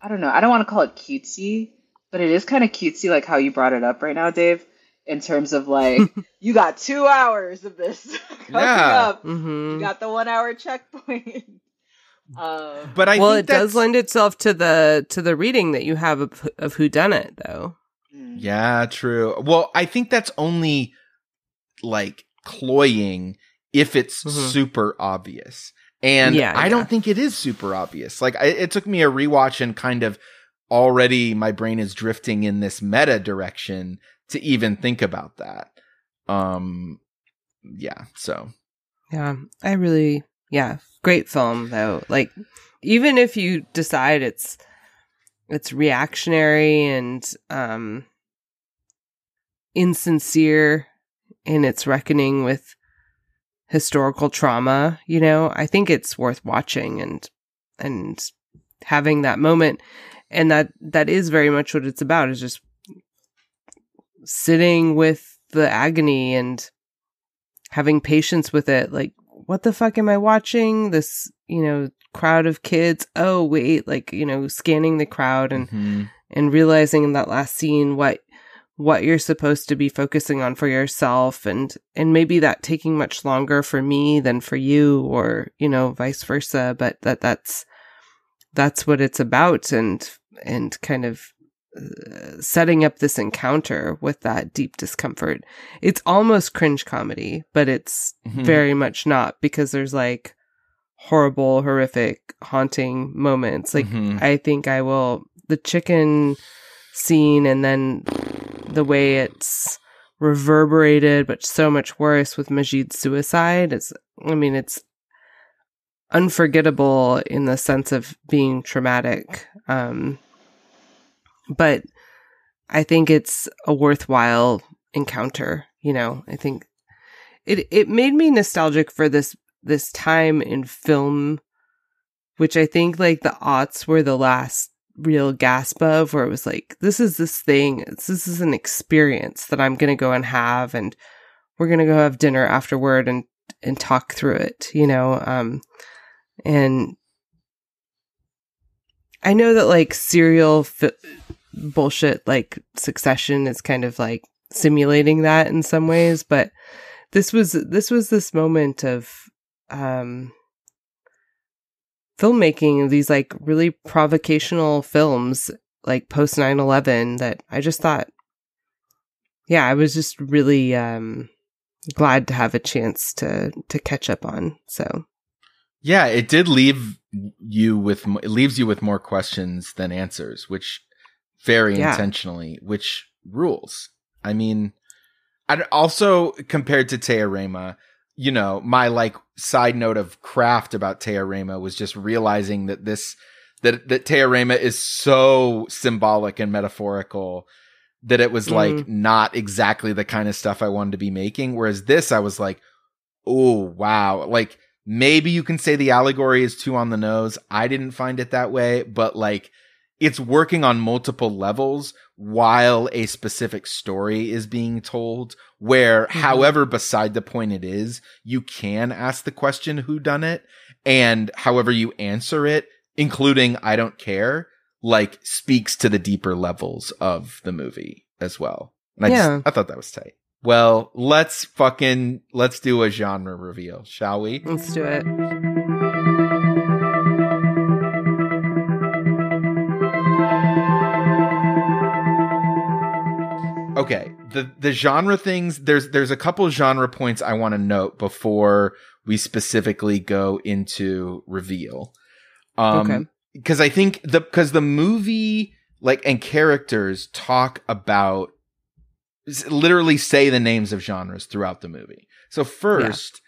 S3: I don't know, I don't want to call it cutesy, but it is kind of cutesy, like how you brought it up right now, Dave. In terms of like, you got two hours of this coming
S1: Yeah.
S3: up. You
S2: hmm
S3: got the one hour checkpoint. Uh,
S1: but i
S2: well,
S1: think
S2: it does lend itself to the to the reading that you have of, of Who Done It, though.
S3: mm.
S1: yeah true well i think that's only like cloying if it's
S2: Mhm.
S1: super obvious and
S2: Yeah,
S1: i
S2: yeah.
S1: don't think it is super obvious like I, it took me a rewatch and kind of already my brain is drifting in this meta direction to even think about that um yeah so
S2: Yeah, I really, yeah, great film though. Like, even if you decide it's it's reactionary and um insincere in its reckoning with historical trauma, you know, I think it's worth watching and and having that moment. And that that is very much what it's about is just sitting with the agony and having patience with it. Like what the fuck am i watching? This you know crowd of kids. Oh wait like you know scanning the crowd and
S1: mhm.
S2: and realizing in that last scene what what you're supposed to be focusing on for yourself and and maybe that taking much longer for me than for you or you know vice versa but that that's that's what it's about and and kind of uh, setting up this encounter with that deep discomfort it's almost cringe comedy but it's
S1: Mhm.
S2: very much not because there's like horrible horrific haunting moments like
S1: Mhm.
S2: I think I will the chicken scene and then the way it's reverberated but so much worse with Majid's suicide. Is I mean it's unforgettable in the sense of being traumatic. Um but I think it's a worthwhile encounter you know? I think it it made me nostalgic for this this time in film which I think like the aughts were the last real gasp of where it was like this is this thing this is an experience that I'm gonna go and have and we're gonna go have dinner afterward and and talk through it you know um and I know that like serial fi- bullshit like succession is kind of like simulating that in some ways but this was this was this moment of um filmmaking these like really provocational films like post 9-11 that i just thought yeah, I was just really um glad to have a chance to to catch up on. So
S1: Yeah, it did leave you with it leaves you with more questions than answers, which very
S2: Yeah.
S1: intentionally, which rules. I mean, I also compared to Teorema, you know, my like side note of craft about Teorema was just realizing that this that that Teorema is so symbolic and metaphorical that it was like mm. not exactly the kind of stuff I wanted to be making. Whereas this, I was like, oh wow, like maybe you can say the allegory is too on the nose. I didn't find it that way, but like it's working on multiple levels while a specific story is being told where mm-hmm. however beside the point it is you can ask the question who done it? And however you answer it including i don't care like speaks to the deeper levels of the movie as well. And i
S2: Yeah.
S1: just i thought that was tight. Well let's fucking let's do a genre reveal shall we?
S2: Let's do it.
S1: Okay the the genre things there's there's a couple genre points i want to note before we specifically go into reveal. Um
S2: Okay.
S1: because i think the because the movie like and characters talk about literally say the names of genres throughout the movie. So first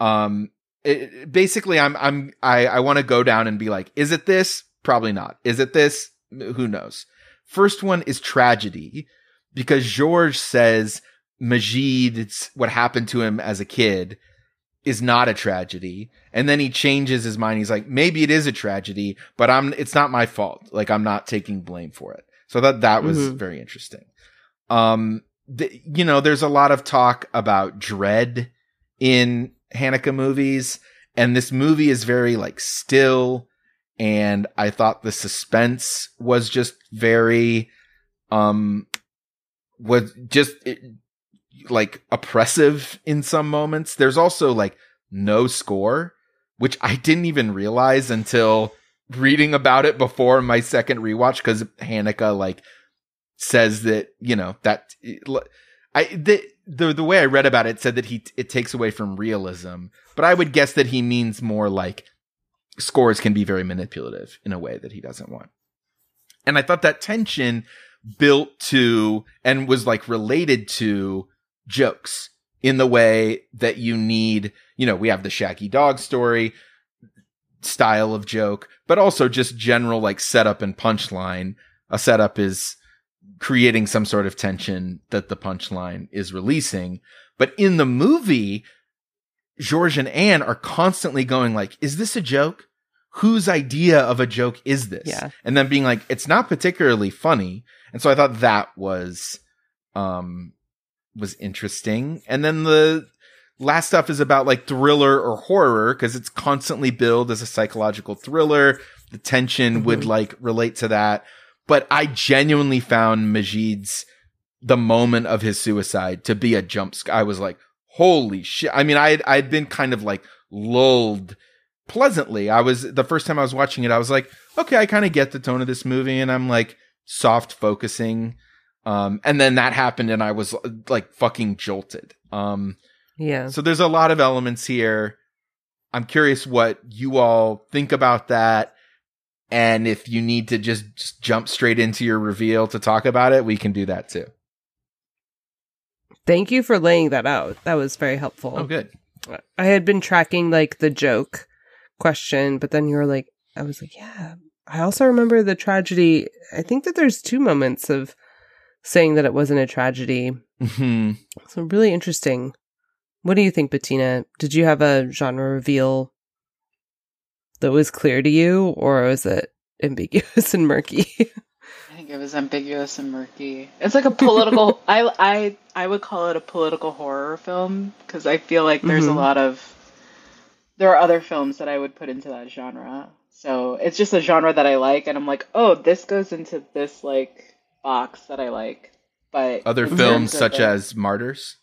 S1: um it, basically i'm i'm i i want to go down and be like is it this? Probably not. Is it this? Who knows? First one is tragedy because George says Majid's what happened to him as a kid is not a tragedy. And then he changes his mind. He's like, maybe it is a tragedy, but I'm, it's not my fault. Like I'm not taking blame for it. So that, that was
S2: Mhm.
S1: very interesting. Um, th- you know, there's a lot of talk about dread in Haneke movies. And this movie is very like still. And I thought the suspense was just very, um, was just it, like oppressive in some moments. There's also like no score, which I didn't even realize until reading about it before my second rewatch because Haneke like says that you know that eh, I the, the the way I read about it said that he it takes away from realism, but I would guess that he means more like scores can be very manipulative in a way that he doesn't want. And I thought that tension built to and was like related to jokes in the way that you need, you know, we have the Shaggy Dog story style of joke, but also just general like setup and punchline. A setup is creating some sort of tension that the punchline is releasing. But in the movie, George and Anne are constantly going like, is this a joke? Whose idea of a joke is this?
S2: Yeah.
S1: And then being like, it's not particularly funny. And so I thought that was, um, was interesting. And then the last stuff is about like thriller or horror because it's constantly billed as a psychological thriller. The tension would
S2: Mhm.
S1: like relate to that. But I genuinely found Majid's the moment of his suicide to be a jump scare. I was like, holy shit. I mean, I had, I'd been kind of like lulled pleasantly. I was the first time I was watching it, I was like, okay, I kind of get the tone of this movie and I'm like soft focusing. Um, and then that happened and I was like fucking jolted. Um,
S2: Yeah.
S1: so there's a lot of elements here. I'm curious what you all think about that. And if you need to just, just jump straight into your reveal to talk about it, we can do that too.
S2: Thank you for laying that out. That was very helpful.
S1: Oh, good.
S2: I had been tracking like the joke question, but then you were like, I was like, yeah. I also remember the tragedy. I think that there's two moments of saying that it wasn't a tragedy.
S1: hmm
S2: So really interesting. What do you think, Bettina? Did you have a genre reveal that was clear to you, or was it ambiguous and murky?
S3: I think it was ambiguous and murky. It's like a political. I I I would call it a political horror film because I feel like there's
S2: Mhm.
S3: a lot of. There are other films that I would put into that genre. So it's just a genre that I like, and I'm like, oh, this goes into this like box that I like. But
S1: Other films such
S3: like,
S1: as Martyrs.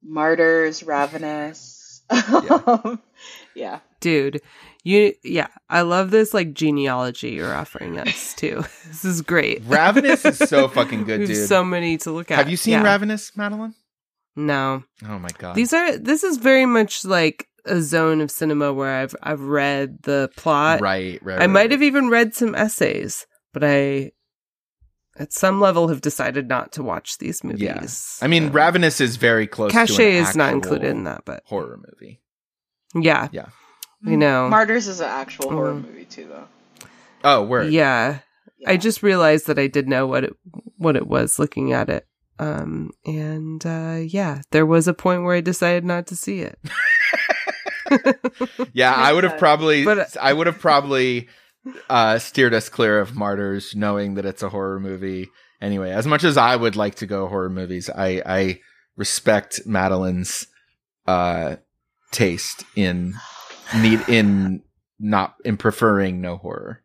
S3: Martyrs, Ravenous. Yeah. yeah.
S2: Dude, You yeah, I love this like genealogy you're offering us too. this is great.
S1: Ravenous is so fucking good, dude.
S2: so many to look at.
S1: Have you seen
S2: Yeah.
S1: Ravenous, Madeline?
S2: No.
S1: Oh my god.
S2: These are this is very much like a zone of cinema where I've I've read the plot.
S1: right, right.
S2: I
S1: right,
S2: might
S1: right.
S2: have even read some essays, but I at some level have decided not to watch these movies.
S1: Yeah. I mean,
S2: Um,
S1: Ravenous is very close. to Caché
S2: is not included in that, but
S1: horror movie.
S2: yeah.
S1: Yeah.
S2: You know.
S3: Martyrs is an actual horror
S2: Mm.
S3: movie too, though.
S1: Oh, word.
S2: Yeah. I just realized that I did know what it what it was looking at it. Um and uh yeah, there was a point where I decided not to see it.
S1: Yeah, I would have probably,
S2: But, uh,
S1: I would have probably uh, steered us clear of Martyrs, knowing that it's a horror movie. Anyway, as much as I would like to go horror movies, I I respect Madeline's uh, taste in need in not in preferring no horror.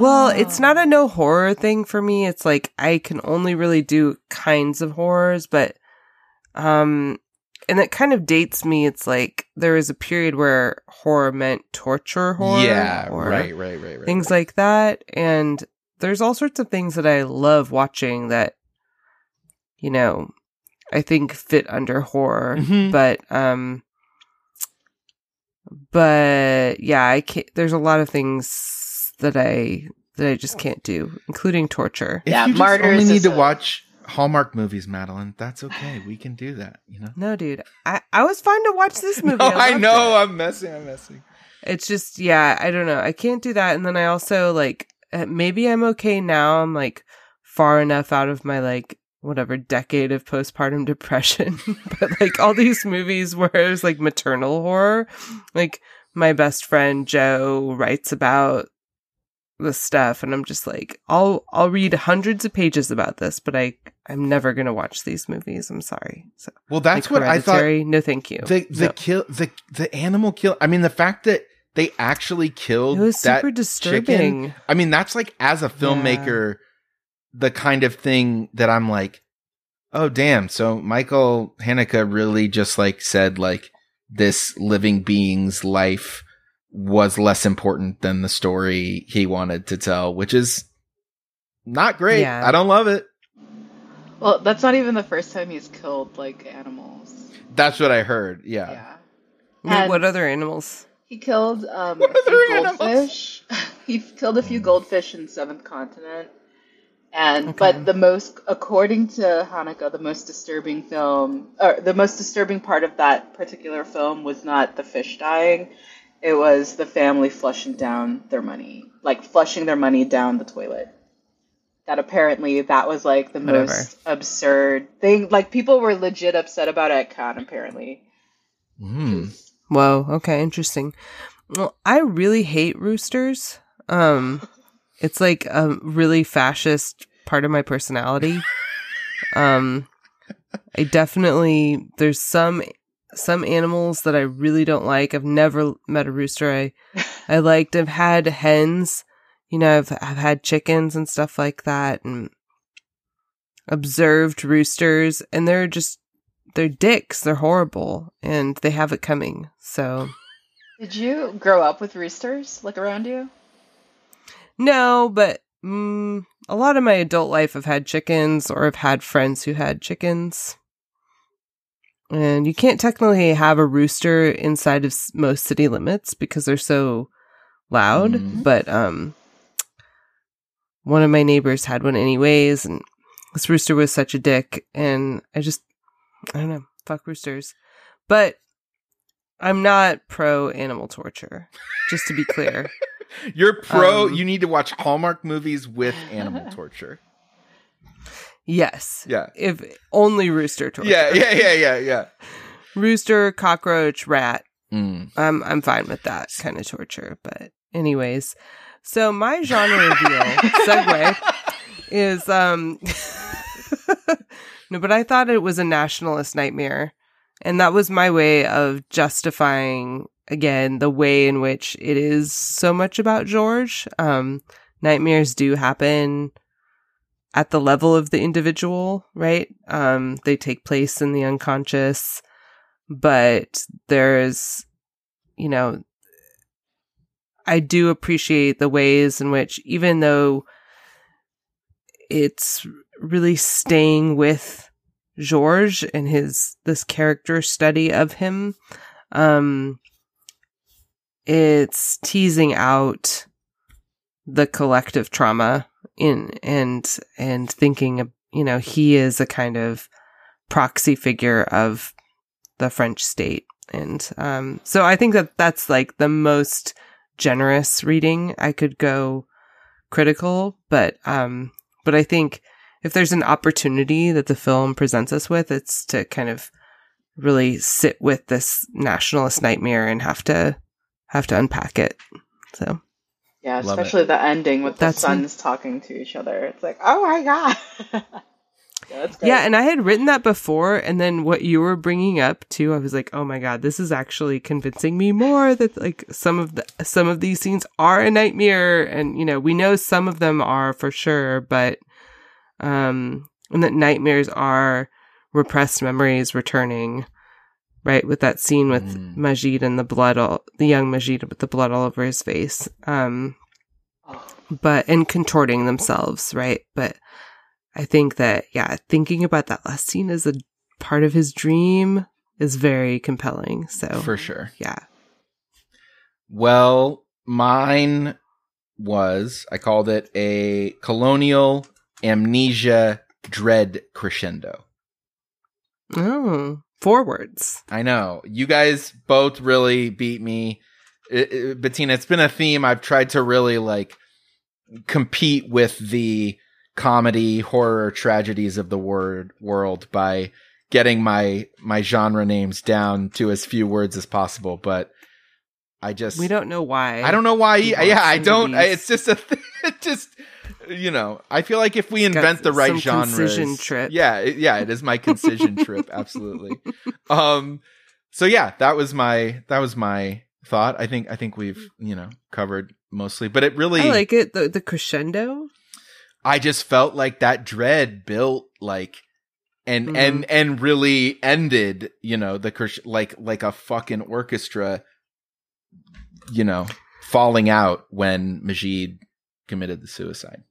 S2: Well, it's not a no horror thing for me. It's like I can only really do kinds of horrors, but um and it kind of dates me. It's like there was a period where horror meant torture horror.
S1: yeah,
S2: or
S1: right, right, right, right.
S2: Things like that. And there's all sorts of things that I love watching that, you know, I think fit under horror.
S1: Mhm.
S2: But um but yeah, I can't there's a lot of things that I that I just can't do, including torture.
S1: If
S3: Yeah,
S1: you just
S3: Martyrs
S1: only need to
S3: a-
S1: watch Hallmark movies, Madeline. That's okay. We can do that. You know.
S2: No, dude. I, I was fine to watch this movie.
S1: No, I
S2: loved
S1: know.
S2: it.
S1: I'm messing. I'm messing.
S2: It's just, yeah, I don't know. I can't do that. And then I also like, uh, maybe I'm okay now. I'm like far enough out of my like, whatever decade of postpartum depression. but like all these movies where it's like maternal horror, like my best friend Joe writes about the stuff and I'm just like, I'll, I'll read hundreds of pages about this, but I, I'm never going to watch these movies. I'm sorry. So
S1: Well, that's
S2: like
S1: what I thought.
S2: No, thank you.
S1: The the
S2: No.
S1: kill the the animal kill. I mean, the fact that they actually killed
S2: It was
S1: that
S2: super disturbing.
S1: I mean, that's like as a filmmaker, the kind of thing that I'm like, oh damn. So Michael Haneke really just like said like this living being's life was less important than the story he wanted to tell, which is not great.
S2: Yeah.
S1: I don't love it.
S3: Well, that's not even the first time he's killed like animals.
S1: That's what I heard. Yeah.
S3: Yeah.
S2: Wait, what other animals?
S3: He killed um,
S1: What
S3: a few
S1: other animals?
S3: goldfish. he killed a few goldfish in Seventh Continent. And
S2: Okay.
S3: but the most, according to Haneke, the most disturbing film, or the most disturbing part of that particular film was not the fish dying. It was the family flushing down their money, like flushing their money down the toilet. That apparently that was like the
S2: Whatever.
S3: most absurd thing. Like people were legit upset about it at Cannes. Apparently,
S1: Mm.
S2: Whoa, okay, interesting. Well, I really hate roosters. Um it's like a really fascist part of my personality. Um I definitely there's some some animals that I really don't like. I've never met a rooster I I liked. I've had hens, you know, I've I've had chickens and stuff like that and observed roosters and they're just they're dicks. They're horrible and they have it coming. So
S3: did you grow up with roosters like around you?
S2: no, but mm, a lot of my adult life I've had chickens or I've had friends who had chickens. And you can't technically have a rooster inside of most city limits because they're so loud.
S1: Mhm.
S2: But um, one of my neighbors had one anyways, and this rooster was such a dick. And I just, I don't know, fuck roosters. But I'm not pro animal torture, just to be clear.
S1: You're pro.
S2: Um,
S1: you need to watch Hallmark movies with animal torture.
S2: Yes.
S1: Yeah.
S2: If only rooster torture.
S1: Yeah, yeah, yeah, yeah, yeah.
S2: Rooster, cockroach, rat.
S1: Mm.
S2: I'm I'm fine with that kind of torture. But anyways, so my genre reveal segue is um no, but I thought it was a nationalist nightmare, and that was my way of justifying again the way in which it is so much about George. Um, nightmares do happen at the level of the individual, right? Um, they take place in the unconscious, but there's, you know, I do appreciate the ways in which, even though it's really staying with George and his this character study of him, um, it's teasing out the collective trauma in and and thinking you know he is a kind of proxy figure of the French state. And um so I think that that's like the most generous reading I could go critical but um but I think if there's an opportunity that the film presents us with it's to kind of really sit with this nationalist nightmare and have to have to unpack it. So
S3: Yeah,
S1: Love
S3: especially the ending with the
S2: That's-
S3: sons talking to each other. It's like, oh my god. yeah.
S2: Yeah, and I had written that before, and then what you were bringing up too, I was like, "Oh my god, this is actually convincing me more that like some of the some of these scenes are a nightmare, and you know we know some of them are for sure, but um, and that nightmares are repressed memories returning, right? With that scene with
S1: Mm.
S2: Majid and the blood, all the young Majid with the blood all over his face, um, but and contorting themselves, right? But I think that yeah, thinking about that last scene as a part of his dream is very compelling. So
S1: For sure.
S2: yeah,
S1: Well, mine was I called it a colonial amnesia dread crescendo.
S2: oh, forwards.
S1: I know you guys both really beat me, It- it- Bettina. It's been a theme I've tried to really like compete with the comedy, horror, tragedies of the word world by getting my my genre names down to as few words as possible. But I just
S2: We don't know why.
S1: I don't know why. Yeah, I don't.
S2: these-
S1: It's just a. Th- it just you know. I feel like if we invent the right genres,
S2: concision trip.
S1: yeah, it, yeah, it is my concision trip. Absolutely. Um. So yeah, that was my that was my thought. I think I think we've you know covered mostly, but it really.
S2: I like it. The the crescendo.
S1: I just felt like that dread built like. And
S2: Mhm.
S1: and and really ended, you know, the like like a fucking orchestra, you know, falling out when Majid committed the suicide.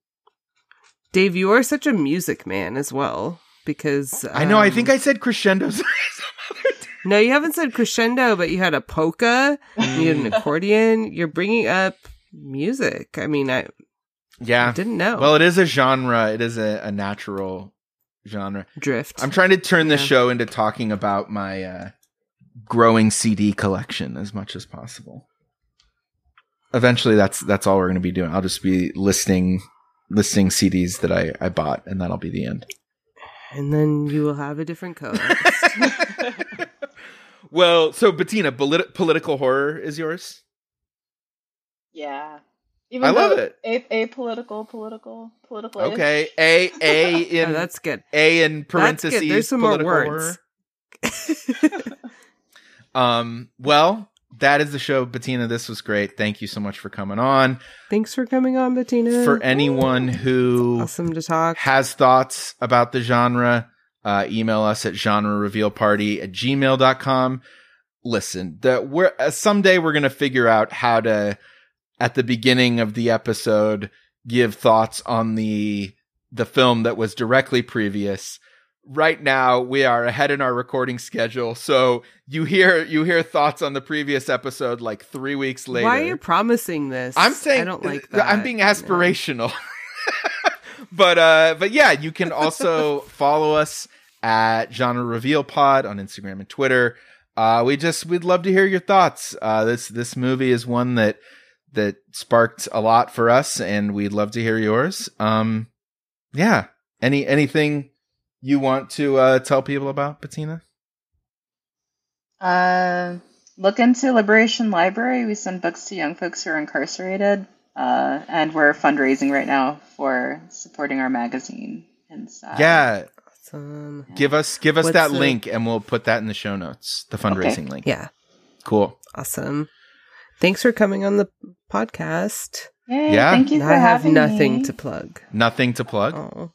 S2: Dave, you are such a music man as well because
S1: I know. I
S2: um,
S1: think I said crescendo. some other time.
S2: no, you haven't said crescendo, but you had a polka, you had an accordion. You're bringing up music. I mean, I
S1: yeah.
S2: I didn't know.
S1: Well, it is a genre. It is a, a natural genre.
S2: drift.
S1: I'm trying to turn this
S2: Yeah.
S1: show into talking about my uh, growing CD collection as much as possible. Eventually, that's that's all we're going to be doing. I'll just be listing listing CDs that I I bought, and that'll be the end.
S2: and then you will have a different co-host.
S1: well, so Bettina, polit- political horror is yours.
S3: yeah.
S1: I love it.
S3: A- apolitical, political, political.
S1: Okay, a a in
S2: oh, that's good.
S1: a in
S2: That's
S1: parentheses.
S2: good. There's some more words.
S1: Um, well, that is the show, Bettina. This was great. Thank you so much for coming on.
S2: Thanks for coming on, Bettina.
S1: For anyone who
S2: awesome to talk.
S1: has thoughts about the genre, uh, email us at genre reveal party at gmail.com. Listen, the, we're, uh, someday we're going to figure out how to, at the beginning of the episode, give thoughts on the, the film that was directly previous. Right now we are ahead in our recording schedule. So you hear, you hear thoughts on the previous episode like three weeks later.
S2: Why are you promising this?
S1: I'm saying
S2: I don't like that.
S1: I'm being
S2: No.
S1: aspirational. but uh but yeah, you can also follow us at Genre Reveal Pod on Instagram and Twitter. Uh we just we'd love to hear your thoughts. Uh this this movie is one that that sparked a lot for us and we'd love to hear yours. Um yeah. Any anything you want to uh tell people about, Bettina?
S3: Uh, look into Liberation Library. We send books to young folks who are incarcerated, uh, and we're fundraising right now for supporting our magazine. Inside.
S1: yeah,
S2: Awesome.
S1: give us give us
S2: What's
S1: that
S2: the-
S1: link and we'll put that in the show notes. The fundraising link.
S2: Yeah.
S1: Cool.
S2: Awesome. Thanks for coming on the podcast.
S3: Yay,
S1: Yeah.
S3: Thank you for
S2: I have nothing
S3: me.
S2: to plug.
S1: Nothing to plug.
S2: Oh,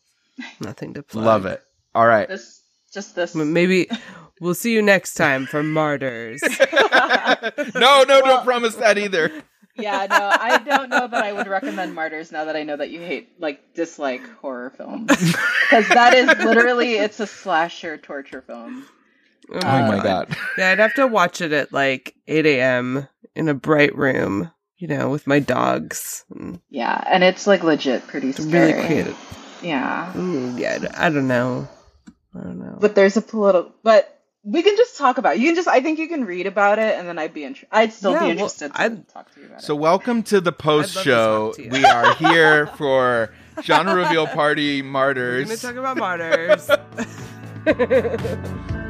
S2: nothing to plug.
S1: Love it. All right.
S3: This, just this.
S2: M- Maybe we'll see you next time for Martyrs.
S1: no, no, don't promise that either.
S3: Yeah, no, I don't know that I would recommend Martyrs now that I know that you hate, like, dislike horror films. Because that is literally, it's a slasher torture film.
S1: Oh, oh my god.
S2: Yeah, I'd have to watch it at like 8 a.m. in a bright room, you know, with my dogs.
S3: Yeah, and it's, like, legit pretty
S2: it's
S3: scary.
S2: really creative.
S3: Yeah.
S2: Ooh, yeah, I don't know. I don't know.
S3: But there's a political, but we can just talk about it. You can just, I think you can read about it, and then I'd be interested. I'd still
S2: Yeah,
S3: be
S2: well,
S3: interested to
S2: I'd-
S3: talk to you about
S1: So
S3: it.
S1: So welcome to the post show.
S2: talk to you.
S1: We are here for genre reveal party martyrs.
S2: We're
S1: martyrs.
S2: gonna talk about martyrs.